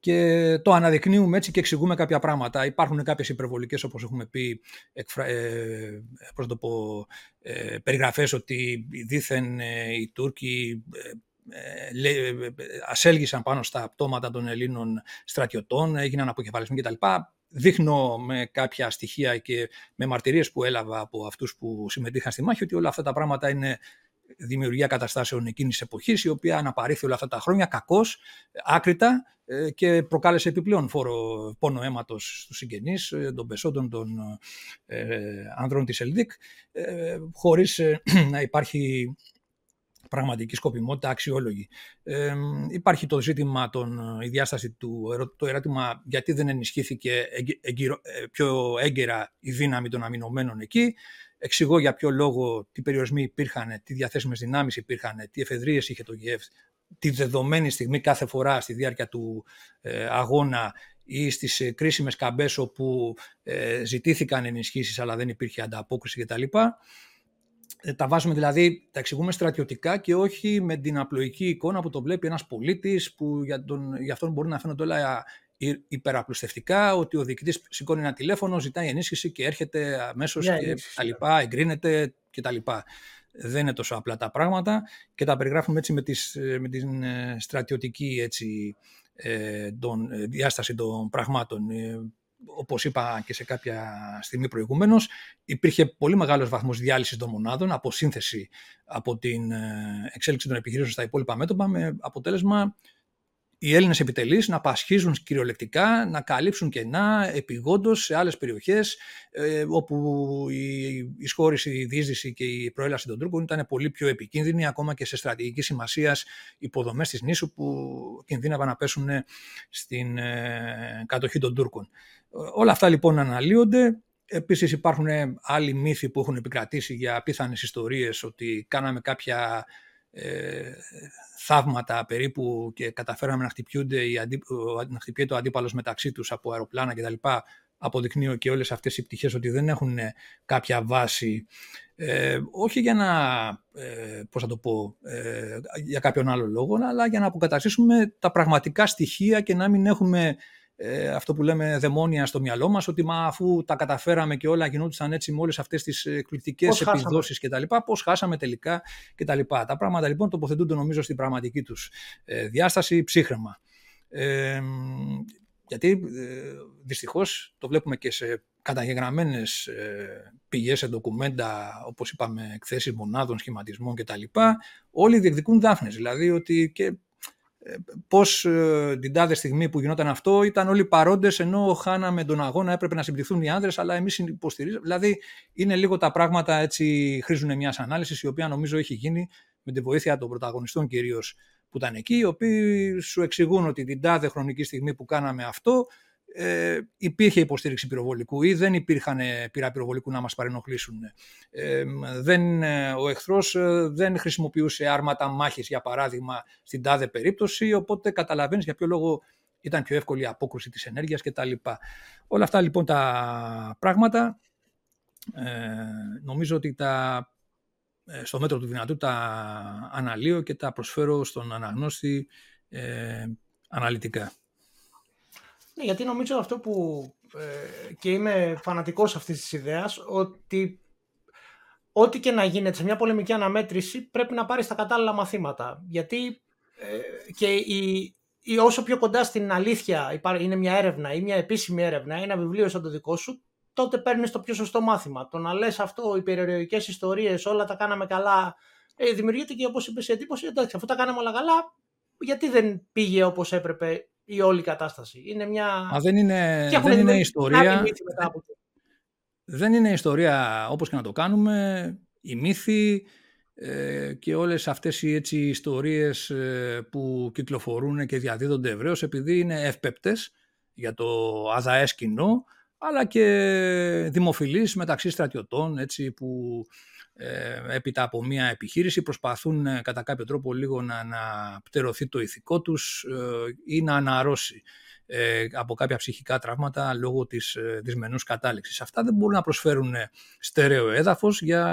Και το αναδεικνύουμε έτσι και εξηγούμε κάποια πράγματα. Υπάρχουν κάποιες υπερβολικές, όπως έχουμε πει, εκφρα... ε, πώς το πω, ε, περιγραφές ότι δήθεν οι Τούρκοι ε, ε, ασέλγησαν πάνω στα πτώματα των Ελλήνων στρατιωτών, έγιναν αποκεφαλισμοί κτλ. Δείχνω με κάποια στοιχεία και με μαρτυρίες που έλαβα από αυτούς που συμμετείχαν στη μάχη ότι όλα αυτά τα πράγματα είναι δημιουργία καταστάσεων εκείνης της εποχής η οποία αναπαρήθη όλα αυτά τα χρόνια κακώς, άκρητα ε, και προκάλεσε επιπλέον φόρο πόνο αίματος στους συγγενείς των πεσόντων των ε, άνδρων της Ελδίκ ε, χωρίς να υπάρχει πραγματική σκοπιμότητα αξιόλογη. Ε, υπάρχει το ζήτημα, των, η διάσταση του το ερώτημα γιατί δεν ενισχύθηκε εγκυρο, ε, πιο έγκαιρα η δύναμη των αμυνωμένων εκεί. Εξηγώ για ποιο λόγο, τι περιορισμοί υπήρχαν, τι διαθέσιμες δυνάμεις υπήρχαν, τι εφεδρείες είχε το ΓΕΦ, τη δεδομένη στιγμή κάθε φορά στη διάρκεια του ε, αγώνα ή στις ε, κρίσιμες καμπές όπου ε, ζητήθηκαν ενισχύσεις αλλά δεν υπήρχε ανταπόκριση κτλ. Ε, τα βάζουμε δηλαδή, τα εξηγούμε στρατιωτικά και όχι με την απλοϊκή εικόνα που το βλέπει ένας πολίτης που για, τον, για αυτόν μπορεί να φαίνονται όλα υπεραπλουστευτικά, ότι ο διοικητής σηκώνει ένα τηλέφωνο, ζητάει ενίσχυση και έρχεται αμέσως yeah, και τα λοιπά, εγκρίνεται και τα λοιπά. Δεν είναι τόσο απλά τα πράγματα και τα περιγράφουμε έτσι με, τις, με την ε, στρατιωτική έτσι, ε, τον, διάσταση των πραγμάτων. Όπως είπα και σε κάποια στιγμή προηγουμένως, υπήρχε πολύ μεγάλος βαθμός διάλυσης των μονάδων, από σύνθεση από την εξέλιξη των επιχειρήσεων στα υπόλοιπα μέτωπα, με αποτέλεσμα οι Έλληνες επιτελείς να πασχίζουν κυριολεκτικά, να καλύψουν κενά επιγόντως σε άλλες περιοχές ε, όπου η εισχώρηση, η διείσδυση και η προέλαση των Τούρκων ήταν πολύ πιο επικίνδυνη ακόμα και σε στρατηγική σημασία υποδομές της νήσου που κινδύναβαν να πέσουν στην ε, κατοχή των Τούρκων. Όλα αυτά λοιπόν αναλύονται. Επίσης υπάρχουν άλλοι μύθοι που έχουν επικρατήσει για απίθανες ιστορίες ότι κάναμε κάποια ε, θαύματα περίπου και καταφέραμε να, χτυπιούνται οι αντί, να χτυπιέται ο αντίπαλος μεταξύ τους από αεροπλάνα κτλ. Αποδεικνύω και όλες αυτές οι πτυχές ότι δεν έχουν κάποια βάση ε, όχι για να, ε, πώς θα το πω, ε, για κάποιον άλλο λόγο, αλλά για να αποκαταστήσουμε τα πραγματικά στοιχεία και να μην έχουμε ε, αυτό που λέμε δαιμόνια στο μυαλό μας, ότι μα αφού τα καταφέραμε και όλα γινόντουσαν έτσι με όλες αυτές τις εκπληκτικές επιδόσεις και τα λοιπά, πώς χάσαμε τελικά και τα λοιπά. Τα πράγματα λοιπόν τοποθετούνται νομίζω στην πραγματική τους ε, διάσταση ψύχρεμα. Ε, γιατί ε, δυστυχώς το βλέπουμε και σε καταγεγραμμένες ε, πηγές, σε ντοκουμέντα, όπως είπαμε, εκθέσεις μονάδων, σχηματισμών κτλ. Όλοι διεκδικούν δάφνες, δηλαδή ότι και ε, Πώς ε, την τάδε στιγμή που γινόταν αυτό ήταν όλοι παρόντες ενώ χάναμε τον αγώνα, έπρεπε να συμπληθούν οι άνδρες, αλλά εμείς υποστηρίζουμε. Δηλαδή είναι λίγο τα πράγματα έτσι χρήζουν μιας ανάλυσης η οποία νομίζω έχει γίνει με τη βοήθεια των πρωταγωνιστών κυρίως που ήταν εκεί, οι οποίοι σου εξηγούν ότι την τάδε χρονική στιγμή που κάναμε αυτό ε, υπήρχε υποστήριξη πυροβολικού ή δεν υπήρχαν πυρά πυροβολικού να μας παρενοχλήσουν. Ε, δεν, ε, ο εχθρός ε, δεν χρησιμοποιούσε άρματα μάχης, για παράδειγμα, στην τάδε περίπτωση, οπότε καταλαβαίνεις για ποιο λόγο ήταν πιο εύκολη η απόκρουση της ενέργειας κτλ. Όλα αυτά λοιπόν τα πράγματα ε, νομίζω ότι τα, στο μέτρο του δυνατού τα αναλύω και τα προσφέρω στον αναγνώστη ε, αναλυτικά. Ναι, γιατί νομίζω αυτό που ε, και είμαι φανατικός αυτής της ιδέας ότι ό,τι και να γίνεται σε μια πολεμική αναμέτρηση πρέπει να πάρει τα κατάλληλα μαθήματα. Γιατί ε, και η, η, όσο πιο κοντά στην αλήθεια είναι μια έρευνα ή μια επίσημη έρευνα ή ένα βιβλίο σαν το δικό σου, τότε παίρνεις το πιο σωστό μάθημα. Το να λες αυτό, οι περιοριστικέ ιστορίες, όλα τα κάναμε καλά, ε, δημιουργείται και όπως είπες η εντύπωση, εντάξει, αφού τα κάναμε όλα καλά, γιατί δεν πήγε όπως έπρεπε η όλη κατάσταση. Είναι μια... Μα δεν είναι, δεν είναι ιστορία. Δεν είναι ιστορία όπως και να το κάνουμε. Η μύθη ε, και όλες αυτές οι έτσι, ιστορίες ε, που κυκλοφορούν και διαδίδονται ευρέως επειδή είναι ευπεπτές για το αδαές κοινό αλλά και δημοφιλείς μεταξύ στρατιωτών έτσι, που ε, έπειτα από μια επιχείρηση προσπαθούν ε, κατά κάποιο τρόπο λίγο να, να πτερωθεί το ηθικό τους ε, ή να αναρρώσει από κάποια ψυχικά τραύματα λόγω της δυσμενούς κατάληξης. Αυτά δεν μπορούν να προσφέρουν στερεό έδαφος για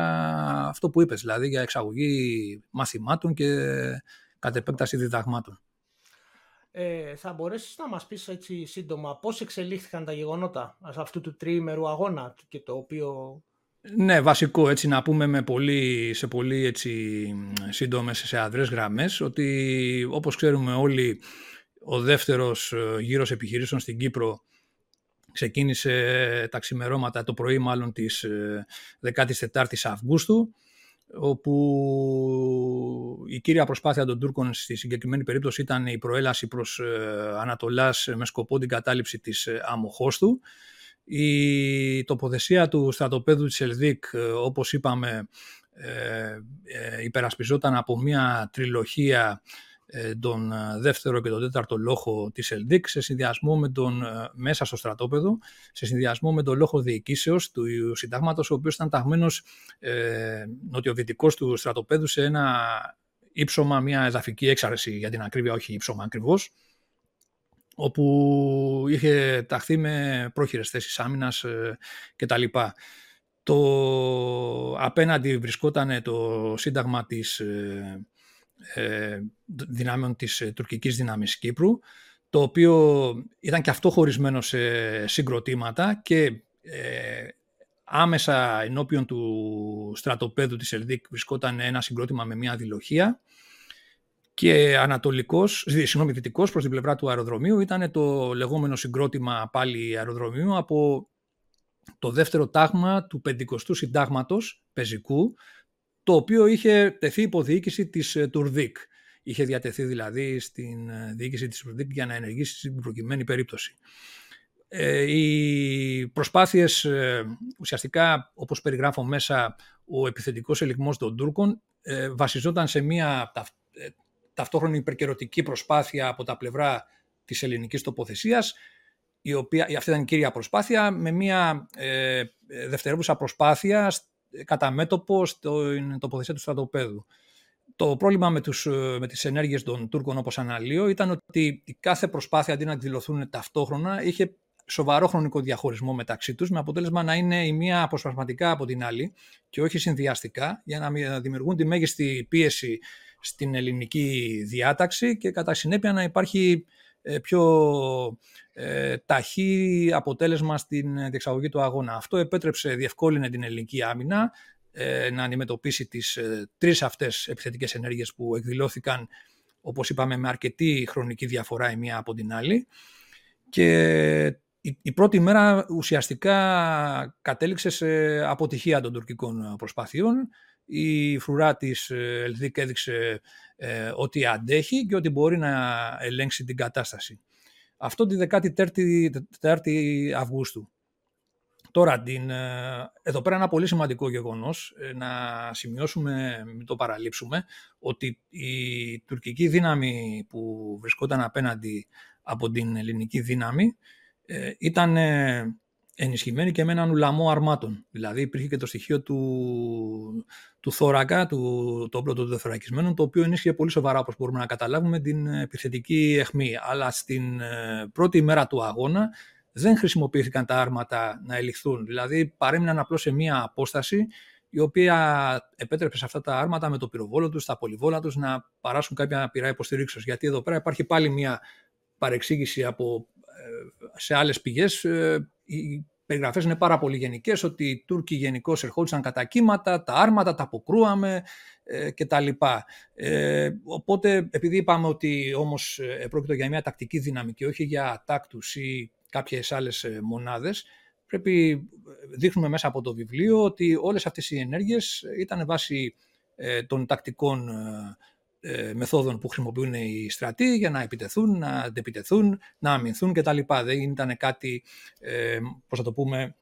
αυτό που είπες, δηλαδή για εξαγωγή μαθημάτων και κατ' επέκταση διδαγμάτων. Ε, θα μπορέσεις να μας πεις έτσι σύντομα πώς εξελίχθηκαν τα γεγονότα αυτού του τριήμερου αγώνα και το οποίο ναι, βασικό έτσι να πούμε με πολύ, σε πολύ έτσι, σύντομες σε αδρές γραμμές ότι όπως ξέρουμε όλοι ο δεύτερος ε, γύρος επιχειρήσεων στην Κύπρο ξεκίνησε τα ξημερώματα το πρωί μάλλον της 14ης ε, Αυγούστου όπου η κύρια προσπάθεια των Τούρκων στη συγκεκριμένη περίπτωση ήταν η προέλαση προς ε, Ανατολάς με σκοπό την κατάληψη της Αμοχώστου η τοποθεσία του στρατοπέδου της Ελδίκ, ε, όπως είπαμε, ε, ε, υπερασπιζόταν από μια τριλογία τον δεύτερο και τον τέταρτο λόχο της Ελδίκ σε συνδυασμό με τον μέσα στο στρατόπεδο, σε συνδυασμό με τον λόχο διοικήσεως του συντάγματος, ο οποίος ήταν ταγμένος ε, νοτιοδυτικός του στρατοπέδου σε ένα ύψωμα, μια εδαφική έξαρση για την ακρίβεια, όχι ύψωμα ακριβώς, όπου είχε ταχθεί με πρόχειρες θέσεις άμυνας ε, κτλ. Το απέναντι βρισκόταν το σύνταγμα της ε, ε, δυνάμεων της τουρκικής δύναμης Κύπρου, το οποίο ήταν και αυτό χωρισμένο σε συγκροτήματα και άμεσα ενώπιον του στρατοπέδου της Ελδίκ βρισκόταν ένα συγκρότημα με μια δηλοχία και ανατολικός, συγγνώμη, δυτικός προς την πλευρά του αεροδρομίου ήταν το λεγόμενο συγκρότημα πάλι αεροδρομίου από το δεύτερο τάγμα του 50ου συντάγματος πεζικού, το οποίο είχε τεθεί υπό διοίκηση της ε, Τουρδίκ. Είχε διατεθεί δηλαδή στην ε, διοίκηση της Τουρδίκ για να ενεργήσει στην προκειμένη περίπτωση. Ε, οι προσπάθειες ε, ουσιαστικά όπως περιγράφω μέσα ο επιθετικός ελιγμός των Τούρκων ε, βασιζόταν σε μια ταυτόχρονη υπερκαιρωτική προσπάθεια από τα πλευρά της ελληνικής τοποθεσίας η οποία, αυτή ήταν η κύρια προσπάθεια με μια ε, δευτερεύουσα προσπάθεια κατά μέτωπο στην τοποθεσία του στρατοπέδου. Το πρόβλημα με, τους, με τις ενέργειες των Τούρκων όπως αναλύω ήταν ότι η κάθε προσπάθεια αντί να εκδηλωθούν ταυτόχρονα είχε σοβαρό χρονικό διαχωρισμό μεταξύ τους με αποτέλεσμα να είναι η μία αποσπασματικά από την άλλη και όχι συνδυαστικά για να δημιουργούν τη μέγιστη πίεση στην ελληνική διάταξη και κατά συνέπεια να υπάρχει ε, πιο ε, ταχύ αποτέλεσμα στην διεξαγωγή του αγώνα. Αυτό επέτρεψε, διευκόλυνε την ελληνική άμυνα ε, να αντιμετωπίσει τις ε, τρεις αυτές επιθετικές ενέργειες που εκδηλώθηκαν όπως είπαμε με αρκετή χρονική διαφορά η μία από την άλλη και η, πρώτη μέρα ουσιαστικά κατέληξε σε αποτυχία των τουρκικών προσπαθειών. Η φρουρά της ε, Ελδίκ έδειξε ε, ότι αντέχει και ότι μπορεί να ελέγξει την κατάσταση. Αυτό τη 14η Αυγούστου. Τώρα, την, ε, εδώ πέρα ένα πολύ σημαντικό γεγονός, να σημειώσουμε, μην το παραλείψουμε, ότι η τουρκική δύναμη που βρισκόταν απέναντι από την ελληνική δύναμη ε, ήταν ενισχυμένη και με έναν ουλαμό αρμάτων. Δηλαδή υπήρχε και το στοιχείο του, του θώρακα, του, το όπλο των δεθωρακισμένων, το οποίο ενίσχυε πολύ σοβαρά, όπως μπορούμε να καταλάβουμε, την επιθετική αιχμή. Αλλά στην ε, πρώτη μέρα του αγώνα δεν χρησιμοποιήθηκαν τα άρματα να ελιχθούν. Δηλαδή παρέμειναν απλώς σε μία απόσταση η οποία επέτρεπε σε αυτά τα άρματα με το πυροβόλο τους, τα πολυβόλα τους να παράσουν κάποια πειρά υποστηρίξεως. Γιατί εδώ πέρα υπάρχει πάλι μία παρεξήγηση από σε άλλες πηγές ε, οι περιγραφές είναι πάρα πολύ γενικές ότι οι Τούρκοι γενικώς ερχόντουσαν κατά κύματα, τα άρματα τα αποκρούαμε ε, κτλ. Ε, οπότε επειδή είπαμε ότι όμως ε, πρόκειται για μια τακτική δυναμική όχι για τάκτους ή κάποιες άλλες μονάδες πρέπει δείχνουμε μέσα από το βιβλίο ότι όλες αυτές οι ενέργειες ήταν βάσει των τακτικών ε, μεθόδων που χρησιμοποιούν οι στρατοί για να επιτεθούν, να αντεπιτεθούν, να αμυνθούν κτλ. Δεν ήταν κάτι, ε, πώς θα το πούμε,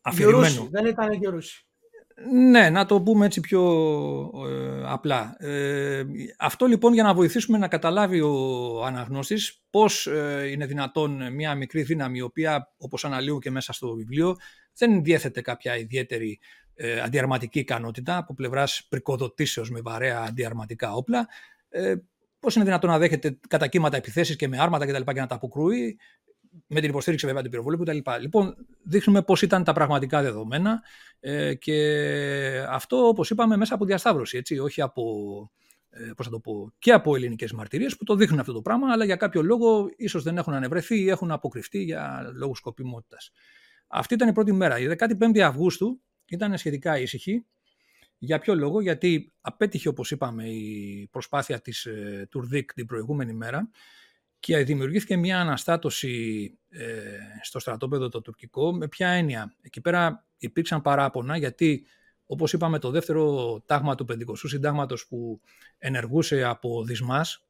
αφηρημένο. δεν ήταν γερούσι. Ναι, να το πούμε έτσι πιο ε, απλά. Ε, αυτό λοιπόν για να βοηθήσουμε να καταλάβει ο αναγνώστης πώς ε, είναι δυνατόν μια μικρή δύναμη η οποία όπως αναλύω και μέσα στο βιβλίο δεν διέθετε κάποια ιδιαίτερη ε, αντιαρματική ικανότητα από πλευράς πρικοδοτήσεως με βαρέα αντιαρματικά όπλα. Ε, Πώς είναι δυνατόν να δέχεται κατά κύματα επιθέσεις και με άρματα κτλ. και να τα αποκρούει, με την υποστήριξη βέβαια του πυροβολικού κτλ. Λοιπόν, δείχνουμε πώς ήταν τα πραγματικά δεδομένα ε, και αυτό, όπως είπαμε, μέσα από διασταύρωση, έτσι, όχι από. Ε, πώς θα το πω, και από ελληνικές μαρτυρίες που το δείχνουν αυτό το πράγμα, αλλά για κάποιο λόγο ίσως δεν έχουν ανεβρεθεί ή έχουν αποκρυφτεί για λόγους σκοπιμότητας. Αυτή ήταν η πρώτη μέρα. Η 15η Αυγούστου ήταν σχετικά ήσυχη. Για ποιο λόγο, γιατί απέτυχε όπως είπαμε η προσπάθεια της ε, Τουρδίκ την προηγούμενη μέρα και δημιουργήθηκε μια αναστάτωση ε, στο στρατόπεδο το τουρκικό. Με ποια έννοια; Εκεί πέρα υπήρξαν παράπονα γιατί όπως είπαμε το δεύτερο τάγμα του Πεντηκοστού Συντάγματος που ενεργούσε από δυσμάς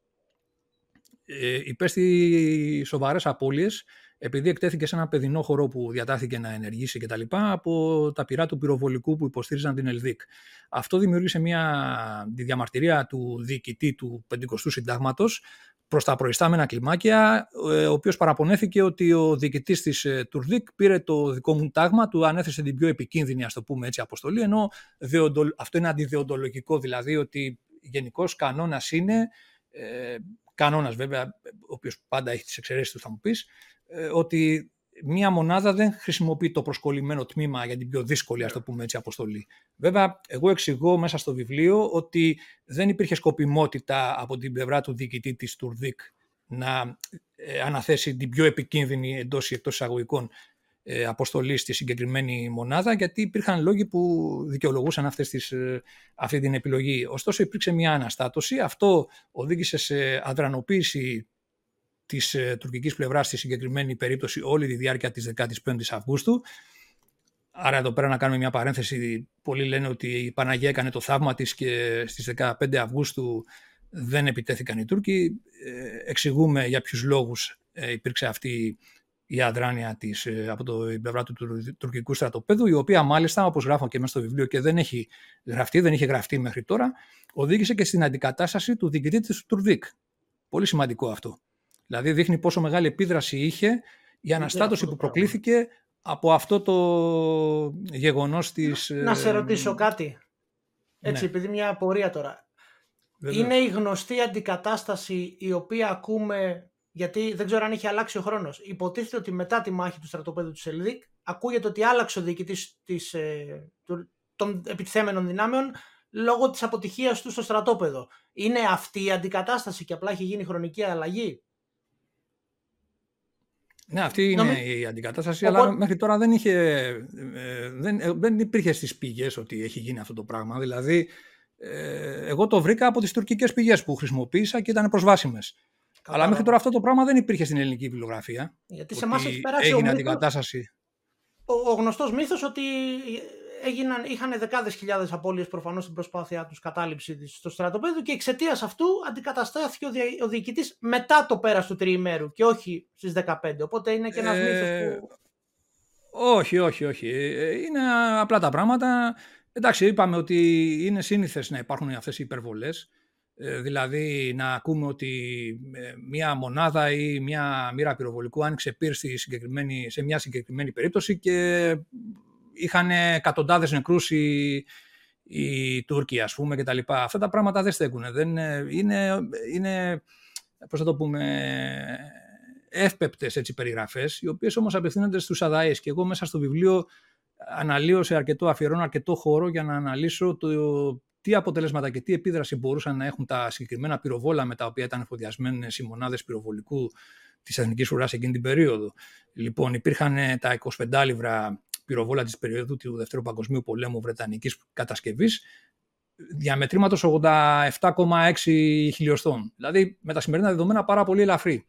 ε, υπέστη σοβαρές απώλειες επειδή εκτέθηκε σε ένα παιδινό χώρο που διατάθηκε να ενεργήσει κτλ. από τα πυρά του πυροβολικού που υποστήριζαν την ΕΛΔΙΚ. Αυτό δημιούργησε μια τη διαμαρτυρία του διοικητή του 50ου Συντάγματος προς τα προϊστάμενα κλιμάκια, ε, ο οποίος παραπονέθηκε ότι ο διοικητής της ε, Τουρδίκ πήρε το δικό μου τάγμα, του ανέθεσε την πιο επικίνδυνη, ας το πούμε έτσι, αποστολή, ενώ αυτό είναι αντιδιοντολογικό, δηλαδή ότι γενικός κανόνας είναι. Ε, κανόνας βέβαια, ο οποίος πάντα έχει τις εξαιρέσεις του, θα μου πεις, ε, ότι μία μονάδα δεν χρησιμοποιεί το προσκολλημένο τμήμα για την πιο δύσκολη, ας το πούμε έτσι, αποστολή. Βέβαια, εγώ εξηγώ μέσα στο βιβλίο ότι δεν υπήρχε σκοπιμότητα από την πλευρά του διοικητή της Τουρδίκ να ε, αναθέσει την πιο επικίνδυνη εντός ή εκτός εισαγωγικών ε, αποστολή στη συγκεκριμένη μονάδα, γιατί υπήρχαν λόγοι που δικαιολογούσαν αυτές τις, ε, αυτή την επιλογή. Ωστόσο, υπήρξε μια αναστάτωση. Αυτό οδήγησε σε αδρανοποίηση της ε, τουρκικής πλευράς στη συγκεκριμένη περίπτωση όλη τη διάρκεια της 15ης Αυγούστου. Άρα εδώ πέρα να κάνουμε μια παρένθεση. Πολλοί λένε ότι η Παναγία έκανε το θαύμα της και στις 15 Αυγούστου δεν επιτέθηκαν οι Τούρκοι. Ε, εξηγούμε για ποιους λόγους ε, υπήρξε αυτή η αδράνεια της, ε, από το, η πλευρά του τουρκικού στρατοπέδου, η οποία μάλιστα, όπως γράφω και μέσα στο βιβλίο και δεν έχει γραφτεί, δεν είχε γραφτεί μέχρι τώρα, οδήγησε και στην αντικατάσταση του διοικητή της Τουρδίκ. Πολύ σημαντικό αυτό. Δηλαδή δείχνει πόσο μεγάλη επίδραση είχε η αναστάτωση που προκλήθηκε από αυτό το γεγονός της... Να σε ρωτήσω κάτι. Έτσι, ναι. επειδή μια απορία τώρα. Είναι η γνωστή αντικατάσταση η οποία ακούμε, γιατί δεν ξέρω αν έχει αλλάξει ο χρόνος. Υποτίθεται ότι μετά τη μάχη του στρατοπέδου του Σελδίκ, ακούγεται ότι άλλαξε ο διοικητής ε, των επιτιθέμενων δυνάμεων λόγω της αποτυχίας του στο στρατόπεδο. Είναι αυτή η αντικατάσταση και απλά έχει γίνει χρονική αλλαγή; Ναι, αυτή είναι η αντικατάσταση, αλλά μέχρι τώρα δεν, είχε, ε, δεν, ε, δεν υπήρχε στις πηγές ότι έχει γίνει αυτό το πράγμα. Δηλαδή, ε, εγώ το βρήκα από τις τουρκικές πηγές που χρησιμοποίησα και ήταν προσβάσιμες. Αλλά μέχρι τώρα αυτό το πράγμα δεν υπήρχε στην ελληνική βιβλιογραφία. Γιατί σε εμάς έχει περάσει έγινε ο αντικατάσταση. Ο, ο γνωστός μύθος ότι έγιναν, είχαν δεκάδες χιλιάδες απώλειες προφανώς στην προσπάθειά τους κατάληψη της στο στρατοπέδο και εξαιτίας αυτού αντικαταστάθηκε ο, δια, ο διοικητής μετά το πέρας του τριημέρου και όχι στις 15. Οπότε είναι και ένας ε, μύθος που. Όχι, όχι, όχι. Ε, είναι απλά τα πράγματα. Εντάξει, είπαμε ότι είναι σύνηθες να υπάρχουν αυτές οι υπερβολές. Ε, δηλαδή να ακούμε ότι ε, μια μονάδα ή μια μοίρα πυροβολικού άνοιξε πυρ σε μια συγκεκριμένη περίπτωση και είχαν εκατοντάδες νεκρούς οι, οι Τούρκοι ας πούμε και τα λοιπά. Αυτά τα πράγματα δεν στέκουν. Δεν, είναι, είναι, πώς θα το πούμε, εύπεπτες έτσι περιγραφές, οι οποίες όμως απευθύνονται στους αδαείς. Και εγώ μέσα στο βιβλίο αναλύω σε αρκετό, αφιερώνω αρκετό χώρο για να αναλύσω το, τι αποτελέσματα και τι επίδραση μπορούσαν να έχουν τα συγκεκριμένα πυροβόλα με τα οποία ήταν εφοδιασμένες οι μονάδες πυροβολικού της Εθνικής Ουρά εκείνη την περίοδο. Λοιπόν, υπήρχαν τα 25 λίβρα πυροβόλα της περίοδου του Δευτέρου Παγκοσμίου Πολέμου Βρετανικής κατασκευής διαμετρήματος 87,6 χιλιοστών. Δηλαδή με τα σημερινά δεδομένα πάρα πολύ ελαφρύ.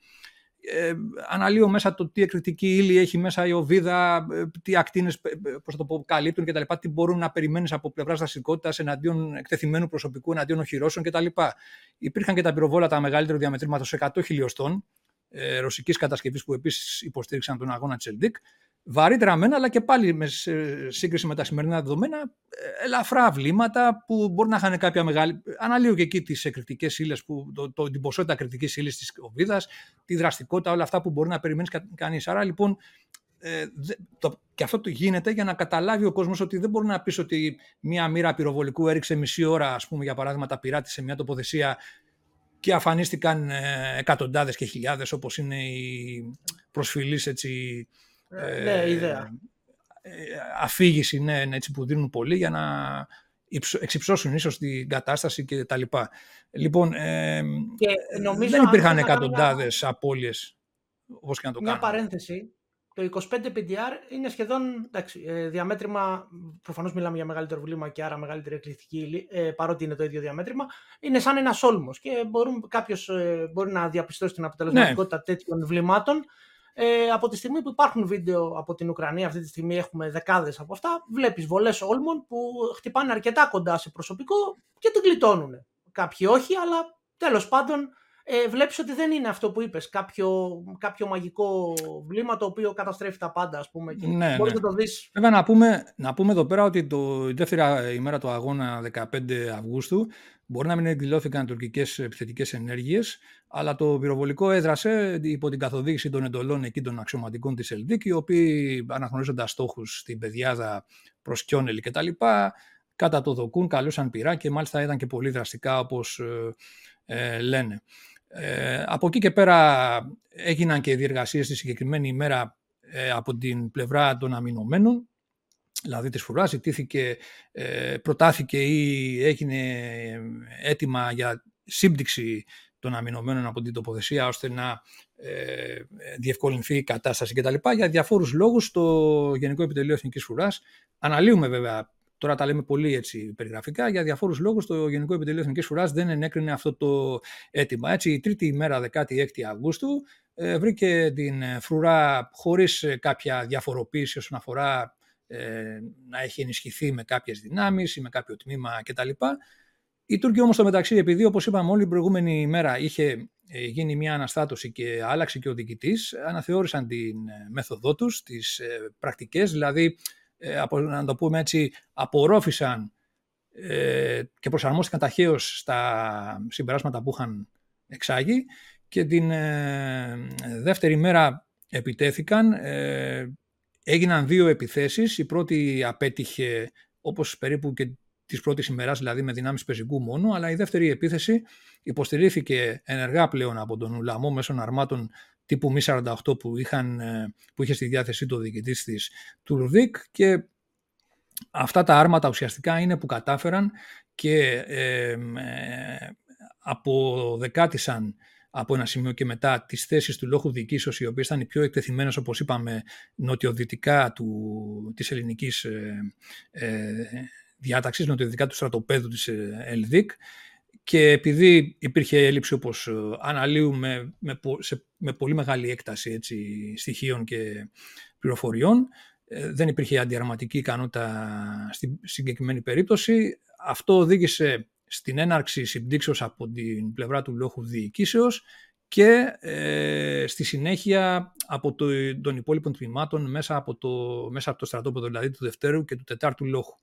Ε, αναλύω μέσα το τι εκρηκτική ύλη έχει μέσα η οβίδα, ε, τι ακτίνες ε, το πω, καλύπτουν κτλ. Τι μπορούν να περιμένεις από πλευράς δραστικότητα εναντίον εκτεθειμένου προσωπικού, εναντίον οχυρώσεων κτλ. Υπήρχαν και τα πυροβόλα τα μεγαλύτερου διαμετρήματος 100 χιλιοστών ε, ρωσικής κατασκευής που επίσης υποστήριξαν τον αγώνα Τσελντίκ βαρύτερα μένα, αλλά και πάλι με σύγκριση με τα σημερινά δεδομένα, ε, ελαφρά βλήματα που μπορεί να είχαν κάποια μεγάλη. Αναλύω και εκεί τις εκρηκτικές ύλες, το, το, την ποσότητα κριτική ύλης της κοβίδα, τη δραστικότητα, όλα αυτά που μπορεί να περιμένεις κανείς. Άρα λοιπόν. Ε, το, και αυτό το γίνεται για να καταλάβει ο κόσμος ότι δεν μπορεί να πεις ότι μία μοίρα πυροβολικού έριξε μισή ώρα, ας πούμε, για παράδειγμα, τα πειράτη σε μια τοποθεσία και αφανίστηκαν ε, εκατοντάδες και χιλιάδες όπως είναι οι προσφυλείς έτσι, ε, ναι, ιδέα. Ε, αφήγηση ναι, ναι, έτσι, που δίνουν πολύ για να εξυψώσουν ίσως την κατάσταση και τα λοιπά. Λοιπόν, ε, και νομίζω δεν υπήρχαν εκατοντάδες μια... απώλειες όπως και να το Μια παρένθεση, το 25 PDR είναι σχεδόν εντάξει, ε, διαμέτρημα, προφανώς μιλάμε για μεγαλύτερο βλήμα και άρα μεγαλύτερη εκλεικτική ύλη, ε, παρότι είναι το ίδιο διαμέτρημα, είναι σαν ένας όλμος και μπορούν, κάποιος ε, μπορεί να διαπιστώσει την αποτελεσματικότητα ναι. τέτοιων βλημάτων ε, από τη στιγμή που υπάρχουν βίντεο από την Ουκρανία, αυτή τη στιγμή έχουμε δεκάδες από αυτά, βλέπεις βολές όλμων που χτυπάνε αρκετά κοντά σε προσωπικό και την γλιτώνουν. Κάποιοι όχι, αλλά τέλος πάντων ε, βλέπεις ότι δεν είναι αυτό που είπες, κάποιο, κάποιο μαγικό βλήμα το οποίο καταστρέφει τα πάντα, ας πούμε. Και ναι, μπορείς ναι. να το δεις. Βέβαια, να πούμε, να πούμε εδώ πέρα ότι το, η δεύτερη ημέρα του αγώνα, 15 Αυγούστου, μπορεί να μην εκδηλώθηκαν τουρκικές επιθετικές ενέργειες, αλλά το πυροβολικό έδρασε υπό την καθοδήγηση των εντολών εκεί των αξιωματικών της Ελδίκ, οι οποίοι αναγνωρίζοντας στόχους στην Πεδιάδα προς Κιόνελη κτλ. Κατά το δοκούν, καλούσαν πυρά και μάλιστα ήταν και πολύ δραστικά όπως ε, ε λένε. Ε, από εκεί και πέρα έγιναν και διεργασίες τη συγκεκριμένη ημέρα ε, από την πλευρά των αμυνωμένων, δηλαδή της Φουράς, ζητήθηκε, ε, προτάθηκε ή έγινε έτοιμα για σύμπτυξη των αμυνωμένων από την τοποθεσία ώστε να ε, διευκολυνθεί η κατάσταση κτλ. Για διαφόρους λόγους το Γενικό Επιτελείο Εθνικής Φουράς αναλύουμε βέβαια Τώρα τα λέμε πολύ έτσι περιγραφικά. Για διαφόρους λόγους, το Γενικό Επιτελείο Εθνικής Φουρά δεν ενέκρινε αυτό το αίτημα. Έτσι, η τρίτη ημέρα, 16 Αυγούστου, ε, βρήκε την φρουρά χωρίς κάποια διαφοροποίηση όσον αφορά ε, να έχει ενισχυθεί με κάποιες δυνάμεις ή με κάποιο τμήμα κτλ. Οι Τούρκοι όμως το μεταξύ, επειδή όπως είπαμε όλη την προηγούμενη ημέρα είχε ε, γίνει μια αναστάτωση και άλλαξε και ο διοικητής, αναθεώρησαν την μέθοδό τους, τις πρακτικές, δηλαδή ε, να το πούμε έτσι, απορρόφησαν ε, και προσαρμόστηκαν ταχαίως στα συμπεράσματα που είχαν εξάγει και την ε, δεύτερη μέρα επιτέθηκαν. έγιναν δύο επιθέσεις. Η πρώτη απέτυχε όπως περίπου και της πρώτης ημέρας, δηλαδή με δυνάμεις πεζικού μόνο, αλλά η δεύτερη επίθεση υποστηρίχθηκε ενεργά πλέον από τον Ουλαμό μέσω αρμάτων τύπου Mi 48 που, είχαν, ε, που είχε στη διάθεσή του ο διοικητής της Τουρδίκ και αυτά τα άρματα ουσιαστικά είναι που κατάφεραν και ε, αποδεκάτησαν από ένα σημείο και μετά τις θέσεις του λόγου διοικήσεως οι οποίες ήταν οι πιο εκτεθειμένες όπως είπαμε νοτιοδυτικά του, της ελληνικής ε, ε, διάταξης, νοτιοδυτικά του στρατοπέδου της ε, ΕΛΔΙΚ και επειδή υπήρχε έλλειψη όπως ε, αναλύουμε με, σε, με πολύ μεγάλη έκταση έτσι, στοιχείων και πληροφοριών, ε, δεν υπήρχε αντιαρματική ικανότητα στην συγκεκριμένη περίπτωση. Αυτό οδήγησε στην έναρξη συμπτύξεως από την πλευρά του λόγου διοικήσεως και ε, στη συνέχεια από το, των υπόλοιπων τμήματων μέσα από το, μέσα από το στρατόπεδο δηλαδή του δευτέρου και του τετάρτου λόγου.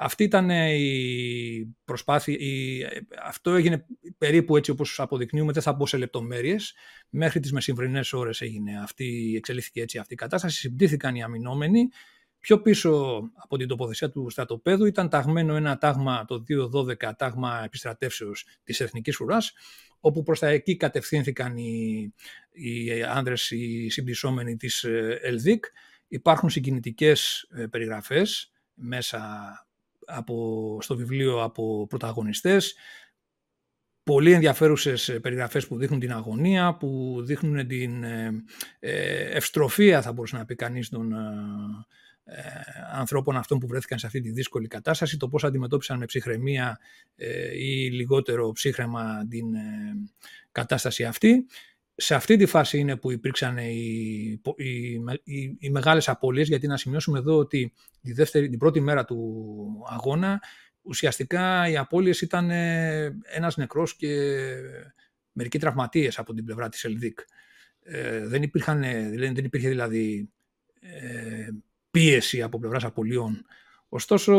Αυτή ήταν η προσπάθεια, η, αυτό έγινε περίπου έτσι όπως αποδεικνύουμε, δεν θα μπω σε λεπτομέρειες. Μέχρι τις μεσημβρινές ώρες έγινε αυτή, εξελίχθηκε έτσι αυτή η κατάσταση, συμπτήθηκαν οι αμυνόμενοι. Πιο πίσω από την τοποθεσία του στρατοπέδου ήταν ταγμένο ένα τάγμα, το 212 τάγμα επιστρατεύσεως της Εθνικής Ουράς, όπου προς τα εκεί κατευθύνθηκαν οι, οι άνδρες, οι συμπτυσσόμενοι της ε, ΕΛΔΙΚ. Υπάρχουν συγκινητικές ε, περιγραφές μέσα από, στο βιβλίο από πρωταγωνιστές, πολύ ενδιαφέρουσες ε, περιγραφές που δείχνουν την αγωνία, που δείχνουν την ε, ε, ευστροφία θα μπορούσε να πει κανείς των ανθρώπων αυτών που βρέθηκαν σε αυτή τη δύσκολη κατάσταση, το πώς αντιμετώπισαν με ψυχραιμία ή λιγότερο ψύχρεμα την κατάσταση αυτή σε αυτή τη φάση είναι που υπήρξαν οι, οι, οι, οι μεγάλες απώλειες, γιατί να σημειώσουμε εδώ ότι τη δεύτερη, την πρώτη μέρα του αγώνα ουσιαστικά οι απώλειες ήταν ε, ένας νεκρός και μερικοί τραυματίες από την πλευρά της Ελδίκ. Ε, δεν, υπήρχαν, δηλαδή, δεν υπήρχε δηλαδή ε, πίεση από πλευράς απολειών. Ωστόσο,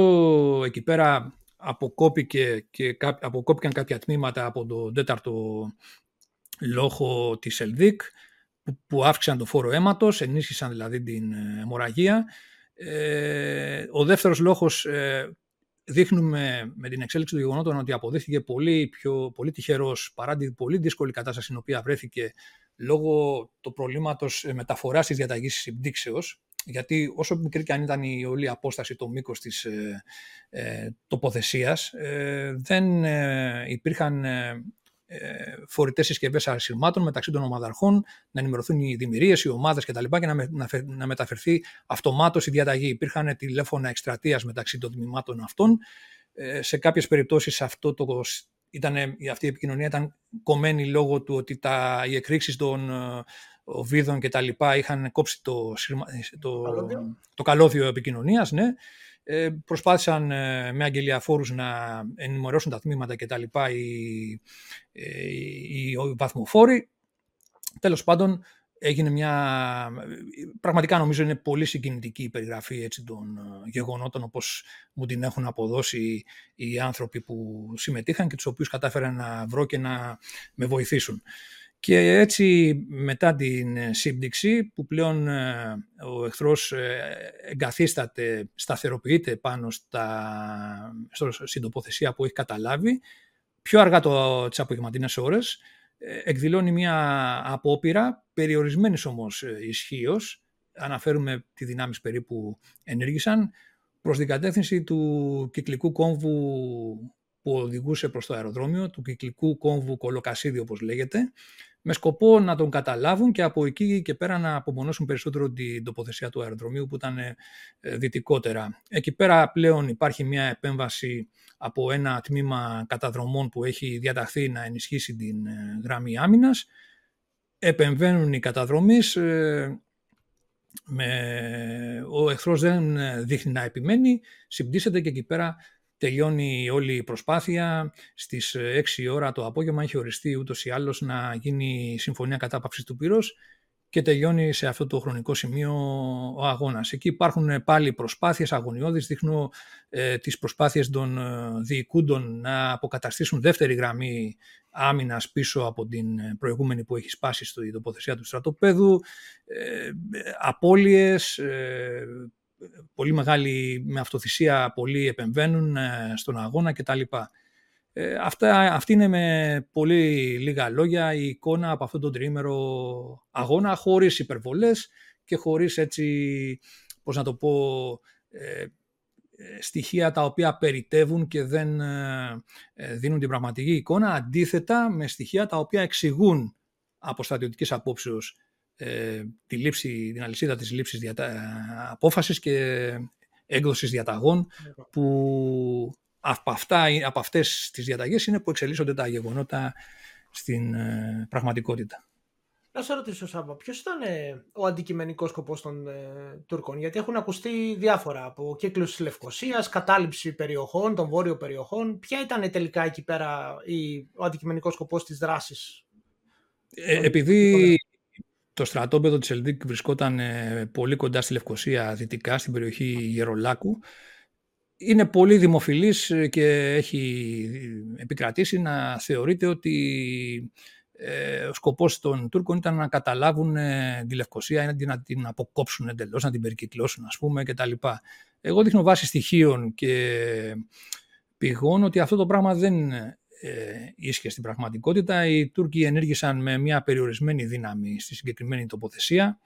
εκεί πέρα αποκόπηκε και, αποκόπηκαν κάποια τμήματα από το τέταρτο λόγω της ΕΛΔΙΚ που, αύξησαν το φόρο αίματος, ενίσχυσαν δηλαδή την ε, αιμορραγία. Ε, ο δεύτερος λόγος ε, δείχνουμε με την εξέλιξη των γεγονότων ότι αποδείχθηκε πολύ, πιο, πολύ τυχερός παρά την πολύ δύσκολη κατάσταση στην οποία βρέθηκε λόγω του προβλήματος μεταφοράς της διαταγής συμπτύξεως γιατί όσο μικρή και αν ήταν η όλη απόσταση, το μήκος της ε, ε, τοποθεσίας, δεν υπήρχαν ε, φορητές συσκευές αρισιμάτων μεταξύ των ομαδαρχών, να ενημερωθούν οι δημιουργίες, οι ομάδες κτλ. και να, με, να, μεταφερθεί αυτομάτως η διαταγή. Υπήρχαν τηλέφωνα εκστρατείας μεταξύ των τμήματων αυτών. Ε, σε κάποιες περιπτώσεις αυτό το, ήταν, αυτή η επικοινωνία ήταν κομμένη λόγω του ότι τα, οι εκρήξεις των ε, οβίδων κτλ. είχαν κόψει το, το, το καλώδιο επικοινωνίας. Ναι. Ε, προσπάθησαν ε, με αγγελιαφόρους να ενημερώσουν τα τμήματα και τα λοιπά οι, ε, οι, οι βαθμοφόροι. Τέλος πάντων, έγινε μια... Πραγματικά νομίζω είναι πολύ συγκινητική η περιγραφή έτσι, των γεγονότων όπως μου την έχουν αποδώσει οι άνθρωποι που συμμετείχαν και τους οποίους κατάφεραν να βρω και να με βοηθήσουν. Και έτσι μετά την ε, σύμπτυξη που πλέον ε, ο εχθρός ε, εγκαθίσταται, σταθεροποιείται πάνω στα, στην τοποθεσία που έχει καταλάβει, πιο αργά το, τις απογευματινές ώρες, εκδηλώνει μια απόπειρα, περιορισμένης όμως ισχύως, αναφέρουμε τι δυνάμεις περίπου ενέργησαν, προς την κατεύθυνση του κυκλικού κόμβου που οδηγούσε προς το αεροδρόμιο του κυκλικού κόμβου Κολοκασίδη όπως λέγεται με σκοπό να τον καταλάβουν και από εκεί και πέρα να απομονώσουν περισσότερο την τοποθεσία του αεροδρομίου που ήταν ε, δυτικότερα. Εκεί πέρα πλέον υπάρχει μια επέμβαση από ένα τμήμα καταδρομών που έχει διαταχθεί να ενισχύσει την ε, γραμμή άμυνας. Επεμβαίνουν οι καταδρομείς, ε, με... ο εχθρός δεν δείχνει να επιμένει, συμπτύσσεται και εκεί πέρα τελειώνει όλη η προσπάθεια. Στις 6 ώρα το απόγευμα έχει οριστεί ούτως ή άλλως να γίνει συμφωνία κατάπαυσης του πυρός και τελειώνει σε αυτό το χρονικό σημείο ο αγώνας. Εκεί υπάρχουν πάλι προσπάθειες αγωνιώδεις, δείχνω ε, τις προσπάθειες των ε, διοικούντων να αποκαταστήσουν δεύτερη γραμμή άμυνας πίσω από την προηγούμενη που έχει σπάσει στη τοποθεσία του στρατοπέδου, ε, απώλειες, ε, πολύ μεγάλη, με αυτοθυσία πολλοί επεμβαίνουν ε, στον αγώνα κτλ. Ε, αυτά, αυτή είναι με πολύ λίγα λόγια η εικόνα από αυτόν τον τρίμερο αγώνα χωρίς υπερβολές και χωρίς έτσι, πώς να το πω, ε, στοιχεία τα οποία περιτεύουν και δεν δίνουν την πραγματική εικόνα, αντίθετα με στοιχεία τα οποία εξηγούν από στρατιωτικής απόψεως ε, τη λήψη, την αλυσίδα της λήψης διατα... απόφασης και έκδοσης διαταγών που από, αυτά, από αυτές τις διαταγές είναι που εξελίσσονται τα γεγονότα στην ε, πραγματικότητα. Να σε ρωτήσω, Σάββα, ποιος ήταν ε, ο αντικειμενικός σκοπός των ε, Τούρκων, Γιατί έχουν ακουστεί διάφορα από κύκλους της Λευκοσίας, κατάληψη περιοχών, των βόρειων περιοχών. Ποια ήταν τελικά εκεί πέρα η, ο αντικειμενικός σκοπός της δράσης. Ε, επειδή το στρατόπεδο της Ελδίκ βρισκόταν ε, πολύ κοντά στη Λευκοσία δυτικά, στην περιοχή Γερολάκου. Είναι πολύ δημοφιλής ε, και έχει επικρατήσει να θεωρείται ότι ε, ο σκοπός των Τούρκων ήταν να καταλάβουν τη Λευκοσία ή να την αποκόψουν εντελώς, να την περικυκλώσουν ας πούμε κτλ. Εγώ δείχνω βάση στοιχείων και πηγών ότι αυτό το πράγμα δεν ε, ίσχυε στην πραγματικότητα. Οι Τούρκοι ενέργησαν με μια περιορισμένη δύναμη στη συγκεκριμένη τοποθεσία.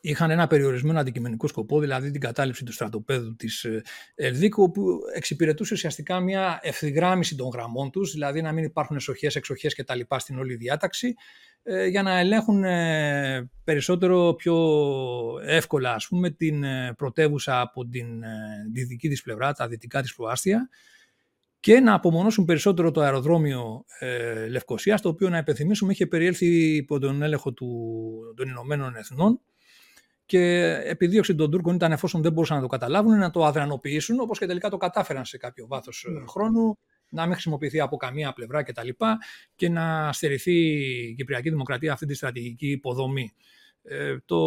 Είχαν ένα περιορισμένο αντικειμενικό σκοπό, δηλαδή την κατάληψη του στρατοπέδου της ε, Ελδίκου, που εξυπηρετούσε ουσιαστικά μια ευθυγράμμιση των γραμμών τους, δηλαδή να μην υπάρχουν εσοχές, εξοχές κτλ. στην όλη διάταξη, ε, για να ελέγχουν ε, περισσότερο πιο εύκολα ας πούμε, την πρωτεύουσα από την δυτική της πλευρά, τα δυτικά της προάστια, και να απομονώσουν περισσότερο το αεροδρόμιο ε, Λευκοσίας, το οποίο να υπενθυμίσουμε είχε περιέλθει υπό τον έλεγχο του, των Ηνωμένων Εθνών και επιδίωξη των Τούρκων ήταν εφόσον δεν μπορούσαν να το καταλάβουν να το αδρανοποιήσουν, όπως και τελικά το κατάφεραν σε κάποιο βάθος mm. χρόνου, να μην χρησιμοποιηθεί από καμία πλευρά κτλ. Και, και να στερηθεί η Κυπριακή Δημοκρατία αυτή τη στρατηγική υποδομή. Ε, το...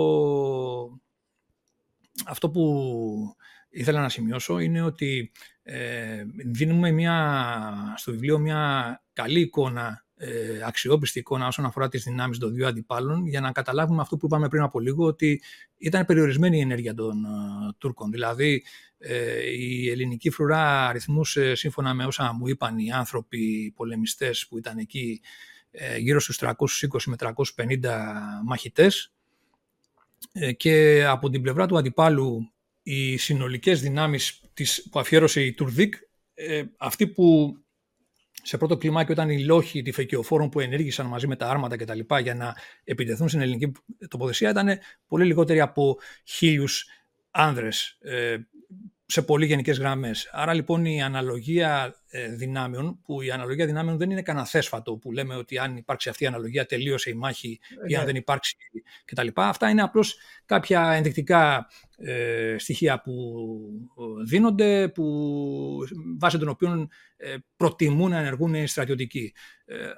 Αυτό που ήθελα να σημειώσω είναι ότι ε, δίνουμε μια, στο βιβλίο μια καλή εικόνα, ε, αξιόπιστη εικόνα όσον αφορά τις δυνάμεις των δύο αντιπάλων για να καταλάβουμε αυτό που είπαμε πριν από λίγο ότι ήταν περιορισμένη η ενέργεια των ε, Τούρκων. Δηλαδή ε, η ελληνική φρουρά αριθμούσε σύμφωνα με όσα μου είπαν οι άνθρωποι οι πολεμιστές που ήταν εκεί ε, γύρω στους 320 με 350 μαχητές και από την πλευρά του αντιπάλου οι συνολικές δυνάμεις της, που αφιέρωσε η Τουρδίκ, ε, αυτοί που σε πρώτο κλιμάκιο ήταν οι λόχοι τυφεκιοφόρων που ενέργησαν μαζί με τα άρματα κτλ. για να επιτεθούν στην ελληνική τοποθεσία ήταν πολύ λιγότεροι από χίλιους άνδρες. Ε, σε πολύ γενικές γραμμές. Άρα λοιπόν η αναλογία ε, δυνάμεων, που η αναλογία δυνάμεων δεν είναι κανένα θέσφατο που λέμε ότι αν υπάρξει αυτή η αναλογία τελείωσε η μάχη ή αν ναι. δεν υπάρξει κτλ. Αυτά είναι απλώς κάποια ενδεικτικά ε, στοιχεία που ε, δίνονται, που, βάσει των οποίων ε, προτιμούν να ενεργούν οι στρατιωτικοί.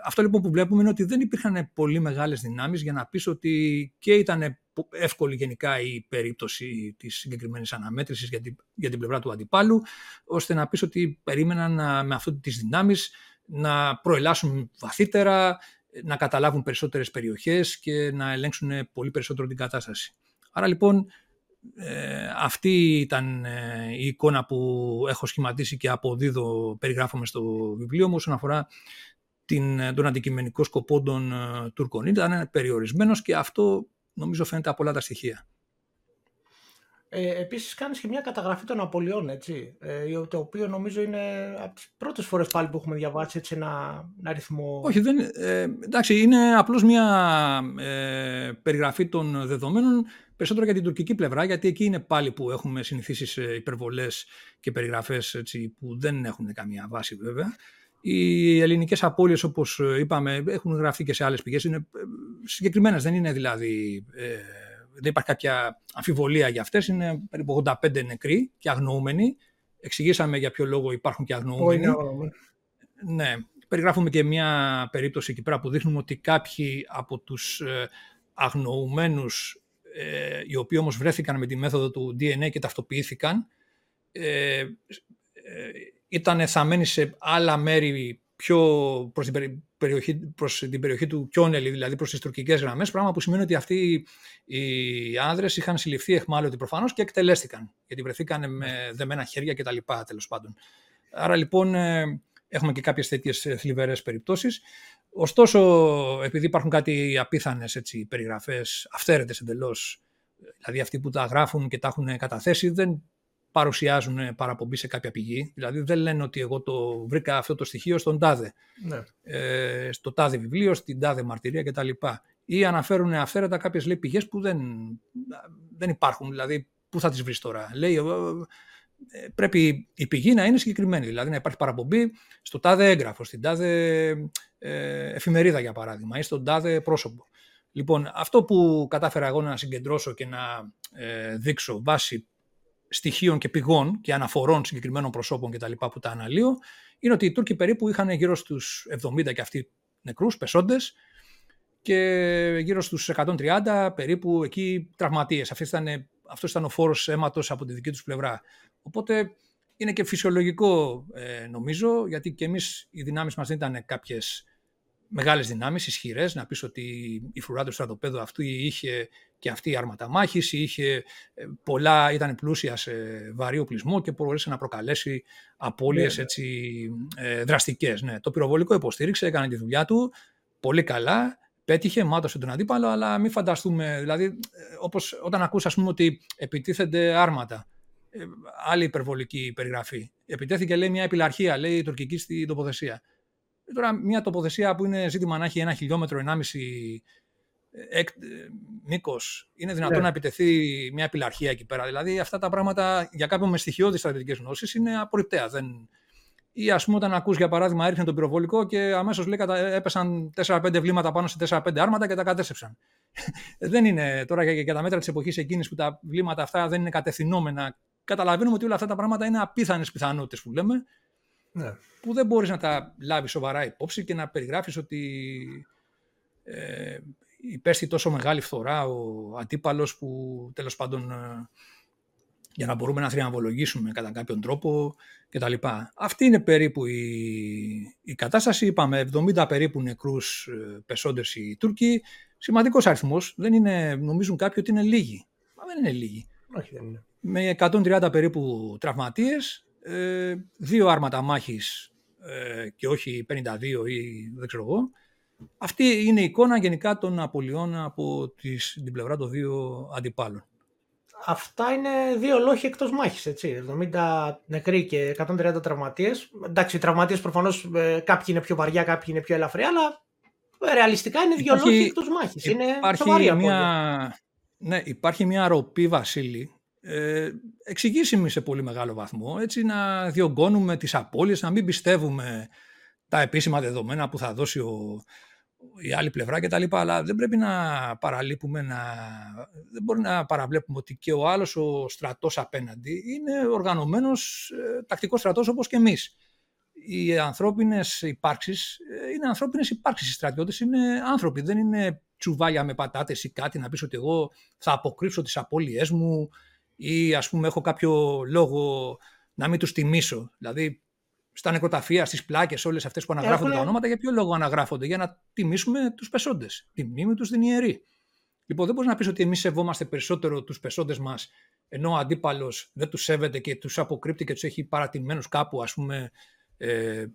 αυτό λοιπόν που βλέπουμε είναι ότι δεν υπήρχαν πολύ μεγάλες δυνάμεις για να πεις ότι και ήταν εύκολη γενικά η περίπτωση της συγκεκριμένης αναμέτρησης για την, για την πλευρά του αντιπάλου, ώστε να πεις ότι περίμεναν με αυτό τις δυνάμεις να προελάσουν βαθύτερα, να καταλάβουν περισσότερες περιοχές και να ελέγξουν πολύ περισσότερο την κατάσταση. Άρα λοιπόν ε, αυτή ήταν ε, η εικόνα που έχω σχηματίσει και αποδίδω, περιγράφομαι στο βιβλίο μου όσον αφορά την, τον αντικειμενικό σκοπό των ε, Τουρκών. Ήταν περιορισμένος και αυτό νομίζω φαίνεται από όλα τα στοιχεία. Ε, επίσης κάνεις και μια καταγραφή των απολειών, έτσι, ε, το οποίο νομίζω είναι από τις πρώτες φορές πάλι που έχουμε διαβάσει έτσι, ένα, ένα αριθμό... Όχι, δεν, ε, εντάξει, είναι απλώς μια ε, περιγραφή των δεδομένων περισσότερο για την τουρκική πλευρά, γιατί εκεί είναι πάλι που έχουμε συνηθίσεις σε υπερβολές και περιγραφές έτσι, που δεν έχουν καμία βάση βέβαια. Οι ελληνικές απώλειες, όπως είπαμε, έχουν γραφτεί και σε άλλες πηγές, είναι ε, συγκεκριμένες, δεν είναι δηλαδή... Ε, δεν υπάρχει κάποια αμφιβολία για αυτές, είναι περίπου 85 νεκροί και αγνοούμενοι. Εξηγήσαμε για ποιο λόγο υπάρχουν και αγνοούμενοι. ναι, περιγράφουμε και μια περίπτωση εκεί πέρα που δείχνουμε ότι κάποιοι από τους ε, αγνοουμένους, ε, οι οποίοι όμως βρέθηκαν με τη μέθοδο του DNA και ταυτοποιήθηκαν, ε, ε ήταν θαμένοι σε άλλα μέρη πιο προς την, περιοχή, προς την περιοχή του Κιόνελη, δηλαδή προς τις τουρκικές γραμμές, πράγμα που σημαίνει ότι αυτοί οι άνδρες είχαν συλληφθεί εχμάλωτοι προφανώς και εκτελέστηκαν, γιατί βρεθήκαν με δεμένα χέρια και τα λοιπά, τέλος πάντων. Άρα λοιπόν ε, έχουμε και κάποιες τέτοιες θλιβερές περιπτώσεις. Ωστόσο, επειδή υπάρχουν κάτι απίθανες έτσι, περιγραφές, αυθαίρετες εντελώς, δηλαδή αυτοί που τα γράφουν και τα έχουν καταθέσει, δεν παρουσιάζουν παραπομπή σε κάποια πηγή. Δηλαδή δεν λένε ότι εγώ το βρήκα αυτό το στοιχείο στον τάδε, ναι. ε, στο τάδε βιβλίο, στην τάδε μαρτυρία κτλ. Ή αναφέρουν αυθαίρετα κάποιες λέει, πηγές που δεν, δεν υπάρχουν. Δηλαδή πού θα τις βρεις τώρα; Λέει, ε, ε, πρέπει η πηγή να είναι συγκεκριμένη. Δηλαδή να υπάρχει παραπομπή στο τάδε έγγραφο, στην τάδε ε, εφημερίδα για παράδειγμα ή στον τάδε πρόσωπο. Λοιπόν, αυτό που κατάφερα εγώ να συγκεντρώσω και να ε, δείξω βάσει στοιχείων και πηγών και αναφορών συγκεκριμένων προσώπων κτλ. που τα αναλύω, είναι ότι οι Τούρκοι περίπου είχαν γύρω στους 70 και αυτοί νεκρούς, πεσόντες, και γύρω στους 130 περίπου εκεί τραυματίες. Αυτό ήταν, αυτός ήταν ο φόρος αίματος από τη δική τους πλευρά. Οπότε είναι και φυσιολογικό ε, νομίζω, γιατί και εμείς οι δυνάμεις μας δεν ήταν κάποιες μεγάλες δυνάμεις, ισχυρές, να πεις ότι η φρουρά του στρατοπέδου αυτού είχε και αυτή η άρματα μάχης, είχε ε, πολλά, ήταν πλούσια σε βαρύ οπλισμό και μπορούσε να προκαλέσει απώλειες ναι, ναι. ε, δραστικές. Ναι. Το πυροβολικό υποστήριξε, έκανε τη δουλειά του πολύ καλά. Πέτυχε, μάτωσε τον αντίπαλο, αλλά μην φανταστούμε, δηλαδή, ε, όπως όταν ακούς ας πούμε ότι επιτίθενται άρματα, ε, άλλη υπερβολική περιγραφή. Επιτέθηκε, λέει, μια επιλαρχία, λέει, η τουρκική στην τοποθεσία. Τώρα μια τοποθεσία που είναι ζήτημα να έχει ένα χιλιόμετρο, ενάμιση ε, μήκος, είναι δυνατόν ναι. να επιτεθεί μια επιλαρχία εκεί πέρα. Δηλαδή αυτά τα πράγματα για κάποιον με στοιχειώδεις στρατιωτικές γνώσεις είναι απορριπταία. Δεν... Ή ας πούμε, όταν ακούς για παράδειγμα, έριχνε τον πυροβολικό και αμέσως λέει έπεσαν 4-5 βλήματα πάνω σε 4-5 άρματα και τα κατέστρεψαν. δεν είναι τώρα για, τα μέτρα της εποχής εκείνης που τα βλήματα αυτά δεν είναι κατευθυνόμενα. Καταλαβαίνουμε ότι όλα αυτά τα πράγματα είναι απίθανες πιθανότητες που λέμε ναι. που δεν μπορείς να τα λάβεις σοβαρά υπόψη και να περιγράφεις ότι ε, υπέστη τόσο μεγάλη φθορά ο αντίπαλος που τέλος πάντων ε, για να μπορούμε να θριαμβολογήσουμε κατά κάποιον τρόπο κτλ. Αυτή είναι περίπου η, η κατάσταση. Είπαμε 70 περίπου νεκρούς ε, πεσόντες οι Τούρκοι. Σημαντικός αριθμός. Δεν είναι, νομίζουν κάποιοι ότι είναι λίγοι. Μα δεν είναι λίγοι. Όχι, δεν είναι. Με 130 περίπου τραυματίες ε, δύο άρματα μάχης ε, και όχι 52 ή δεν ξέρω εγώ. Αυτή είναι η εικόνα γενικά των απολειών από τις, την πλευρά των δύο αντιπάλων. Αυτά είναι δύο λόγοι εκτός μάχης, έτσι. 70 νεκροί και 130 τραυματίες. Εντάξει, οι τραυματίες προφανώς ε, κάποιοι είναι πιο βαριά, κάποιοι είναι πιο ελαφριά, αλλά ρεαλιστικά είναι δύο λόγοι εκτός μάχης. Είναι υπάρχει μια, ναι, υπάρχει μια ροπή, Βασίλη, ε, εξηγήσιμη σε πολύ μεγάλο βαθμό, έτσι να διωγγώνουμε τις απώλειες, να μην πιστεύουμε τα επίσημα δεδομένα που θα δώσει ο, η άλλη πλευρά κτλ. Αλλά δεν πρέπει να παραλείπουμε, να, δεν μπορεί να παραβλέπουμε ότι και ο άλλος ο στρατός απέναντι είναι οργανωμένος ε, τακτικός στρατός όπως και εμείς. Οι ανθρώπινες υπάρξεις ε, είναι ανθρώπινες υπάρξεις. Οι στρατιώτες είναι άνθρωποι, δεν είναι τσουβάλια με πατάτες ή κάτι να πεις ότι εγώ θα αποκρύψω τις απώλειές μου, ή ας πούμε έχω κάποιο λόγο να μην τους τιμήσω. Δηλαδή στα νεκροταφεία, στις πλάκες, όλες αυτές που αναγράφονται τα ονόματα, για ποιο λόγο αναγράφονται, για να τιμήσουμε τους πεσόντες. Τη μνήμη τους την ιερή. Λοιπόν, δεν μπορείς να πεις ότι εμείς σεβόμαστε περισσότερο τους πεσόντες μας, ενώ ο αντίπαλος δεν τους σέβεται και τους αποκρύπτει και τους έχει παρατημένους κάπου, ας πούμε, ε, ε,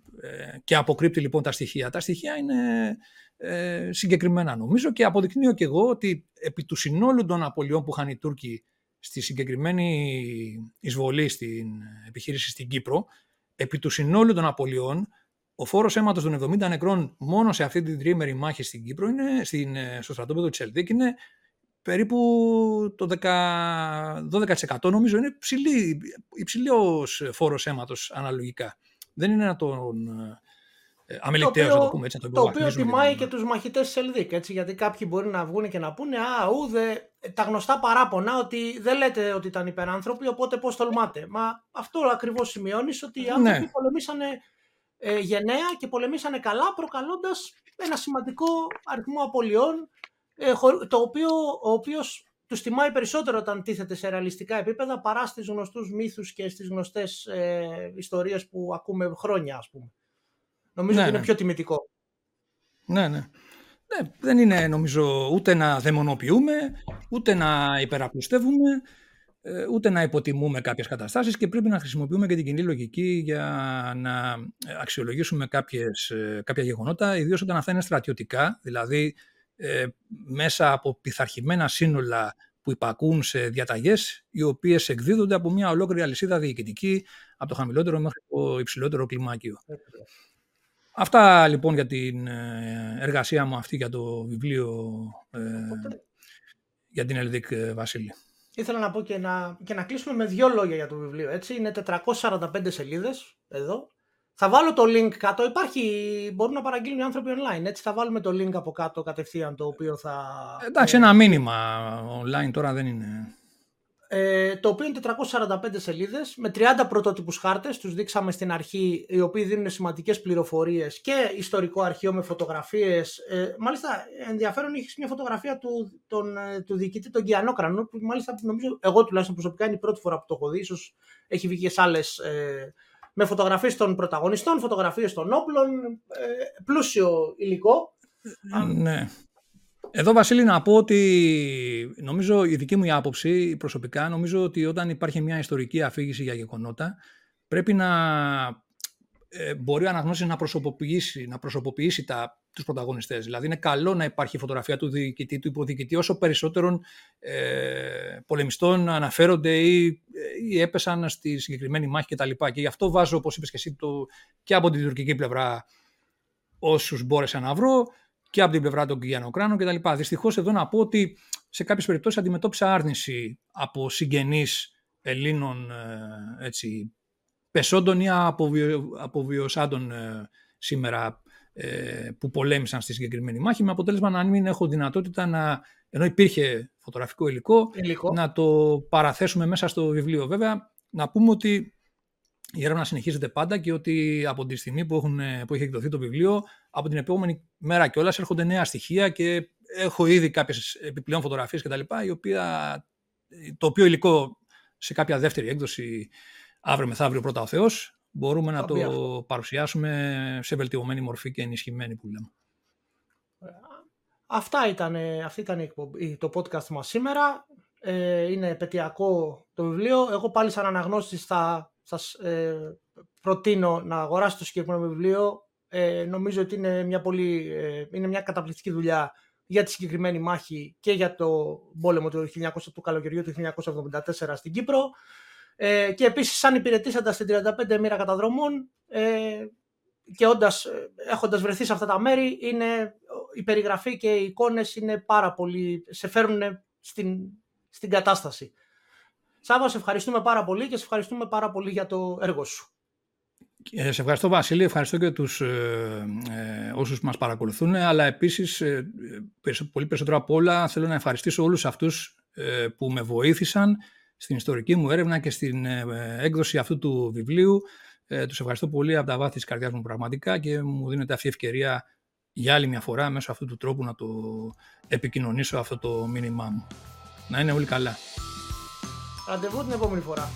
και αποκρύπτει λοιπόν τα στοιχεία. Τα στοιχεία είναι ε, συγκεκριμένα νομίζω και αποδεικνύω και εγώ ότι επί του συνόλου των απολειών που είχαν οι Τούρκοι στη συγκεκριμένη εισβολή στην επιχείρηση στην Κύπρο, επί του συνόλου των απολειών, ο φόρος αίματος των 70 νεκρών μόνο σε αυτή την τριήμερη μάχη στην Κύπρο, είναι, στην, στο στρατόπεδο της Ελδίκ, είναι περίπου το 10, 12% νομίζω είναι ψηλή, υψηλός φόρος αίματος αναλογικά. Δεν είναι να τον ε, αμεληταίος, να το πούμε έτσι. το, το οποίο τιμάει και τους μαχητές της Ελδίκ, έτσι, γιατί κάποιοι μπορεί να βγουν και να πούνε «Α, ούδε, τα γνωστά παράπονα ότι δεν λέτε ότι ήταν υπεράνθρωποι, οπότε πώς τολμάτε». Μα αυτό ακριβώς σημειώνεις ότι οι ναι. άνθρωποι ναι. πολεμήσανε ε, γενναία και πολεμήσανε καλά, προκαλώντας ένα σημαντικό αριθμό απολειών ε, το οποίο, ο οποίος τους τιμάει περισσότερο όταν τίθεται σε ρεαλιστικά επίπεδα παρά στις γνωστούς μύθους και στις γνωστές ε, ιστορίες που ακούμε χρόνια, ας πούμε. Νομίζω ναι, ότι είναι ναι. πιο τιμητικό. Ναι, ναι. Ναι, δεν είναι νομίζω ούτε να δαιμονοποιούμε, ούτε να υπεραπλουστεύουμε, ε, ούτε να υποτιμούμε κάποιες καταστάσεις και πρέπει να χρησιμοποιούμε και την κοινή λογική για να αξιολογήσουμε κάποιες, ε, κάποια γεγονότα, ιδίως όταν αυτά είναι στρατιωτικά, δηλαδή ε, μέσα από πειθαρχημένα σύνολα που υπακούν σε διαταγές οι οποίες εκδίδονται από μια ολόκληρη αλυσίδα διοικητική από το χαμηλότερο μέχρι το υψηλότερο κλιμάκιο. Αυτά λοιπόν για την ε, εργασία μου αυτή για το βιβλίο ε, για την Ελδίκ Βασίλη. Ήθελα να πω και να, και να κλείσουμε με δύο λόγια για το βιβλίο. Έτσι. Είναι 445 σελίδες εδώ θα βάλω το link κάτω. Υπάρχει, μπορούν να παραγγείλουν οι άνθρωποι online. Έτσι θα βάλουμε το link από κάτω κατευθείαν το οποίο θα... Εντάξει, ένα μήνυμα online τώρα δεν είναι... Ε, το οποίο είναι 445 σελίδες με 30 πρωτότυπους χάρτες, τους δείξαμε στην αρχή, οι οποίοι δίνουν σημαντικές πληροφορίες και ιστορικό αρχείο με φωτογραφίες. Ε, μάλιστα ενδιαφέρον έχει μια φωτογραφία του, τον, ε, του διοικητή τον Κιανόκρανο, που μάλιστα νομίζω εγώ τουλάχιστον προσωπικά είναι η πρώτη φορά που το έχω δει, ίσως έχει βγει και σε άλλες ε, με φωτογραφίες των πρωταγωνιστών, φωτογραφίες των όπλων, ε, πλούσιο υλικό. Ναι. Εδώ Βασίλη να πω ότι νομίζω η δική μου άποψη προσωπικά νομίζω ότι όταν υπάρχει μια ιστορική αφήγηση για γεγονότα πρέπει να ε, μπορεί ο αναγνώστης να προσωποποιήσει, να προσωποποιήσει τα, τους πρωταγωνιστές. Δηλαδή είναι καλό να υπάρχει φωτογραφία του διοικητή, του υποδιοικητή, όσο περισσότερων ε, πολεμιστών αναφέρονται ή, ή, έπεσαν στη συγκεκριμένη μάχη κτλ. Και, και γι' αυτό βάζω, όπως είπες και εσύ, το, και από την τουρκική πλευρά όσους μπόρεσα να βρω και από την πλευρά των Κιγιανοκράνων κτλ. Δυστυχώς εδώ να πω ότι σε κάποιες περιπτώσεις αντιμετώπισα άρνηση από συγγενείς Ελλήνων ε, έτσι, πεσόντων ή αποβιο, αποβιωσάντων ε, σήμερα ε, που πολέμησαν στη συγκεκριμένη μάχη με αποτέλεσμα να μην έχω δυνατότητα να, ενώ υπήρχε φωτογραφικό υλικό, να το παραθέσουμε μέσα στο βιβλίο. Βέβαια, να πούμε ότι η έρευνα συνεχίζεται πάντα και ότι από τη στιγμή που, έχουν, που έχει εκδοθεί το βιβλίο, από την επόμενη μέρα κιόλας έρχονται νέα στοιχεία και έχω ήδη κάποιες επιπλέον φωτογραφίες κτλ. Το οποίο υλικό σε κάποια δεύτερη έκδοση αύριο μεθαύριο πρώτα ο Θεός, μπορούμε να το παρουσιάσουμε σε βελτιωμένη μορφή και ενισχυμένη που λέμε. Αυτά ήταν, αυτή ήταν το podcast μας σήμερα. Ε, είναι επαιτειακό το βιβλίο. Εγώ πάλι σαν αναγνώστης θα σας ε, προτείνω να αγοράσετε το συγκεκριμένο βιβλίο. Ε, νομίζω ότι είναι μια, πολύ, ε, είναι μια καταπληκτική δουλειά για τη συγκεκριμένη μάχη και για το πόλεμο του, 1900, του καλοκαιριού του 1974 στην Κύπρο. Ε, και επίσης σαν υπηρετήσαντα στην 35 μοίρα καταδρομών ε, και όντας, ε, έχοντας βρεθεί σε αυτά τα μέρη, είναι, η περιγραφή και οι εικόνες είναι πάρα πολύ, σε φέρνουν στην, στην κατάσταση. Σάβα, σε ευχαριστούμε πάρα πολύ και σε ευχαριστούμε πάρα πολύ για το έργο σου. Ε, σε ευχαριστώ Βασίλη, ευχαριστώ και τους ε, ε, όσους μας παρακολουθούν, αλλά επίσης ε, πολύ περισσότερο από όλα θέλω να ευχαριστήσω όλους αυτούς που με βοήθησαν στην ιστορική μου έρευνα και στην ε, έκδοση αυτού του βιβλίου. Ε, τους ευχαριστώ πολύ από τα βάθη της καρδιάς μου πραγματικά και μου δίνεται αυτή η ευκαιρία για άλλη μια φορά μέσω αυτού του τρόπου να το επικοινωνήσω αυτό το μήνυμά μου. Να είναι όλοι καλά. Ραντεβού την επόμενη φορά.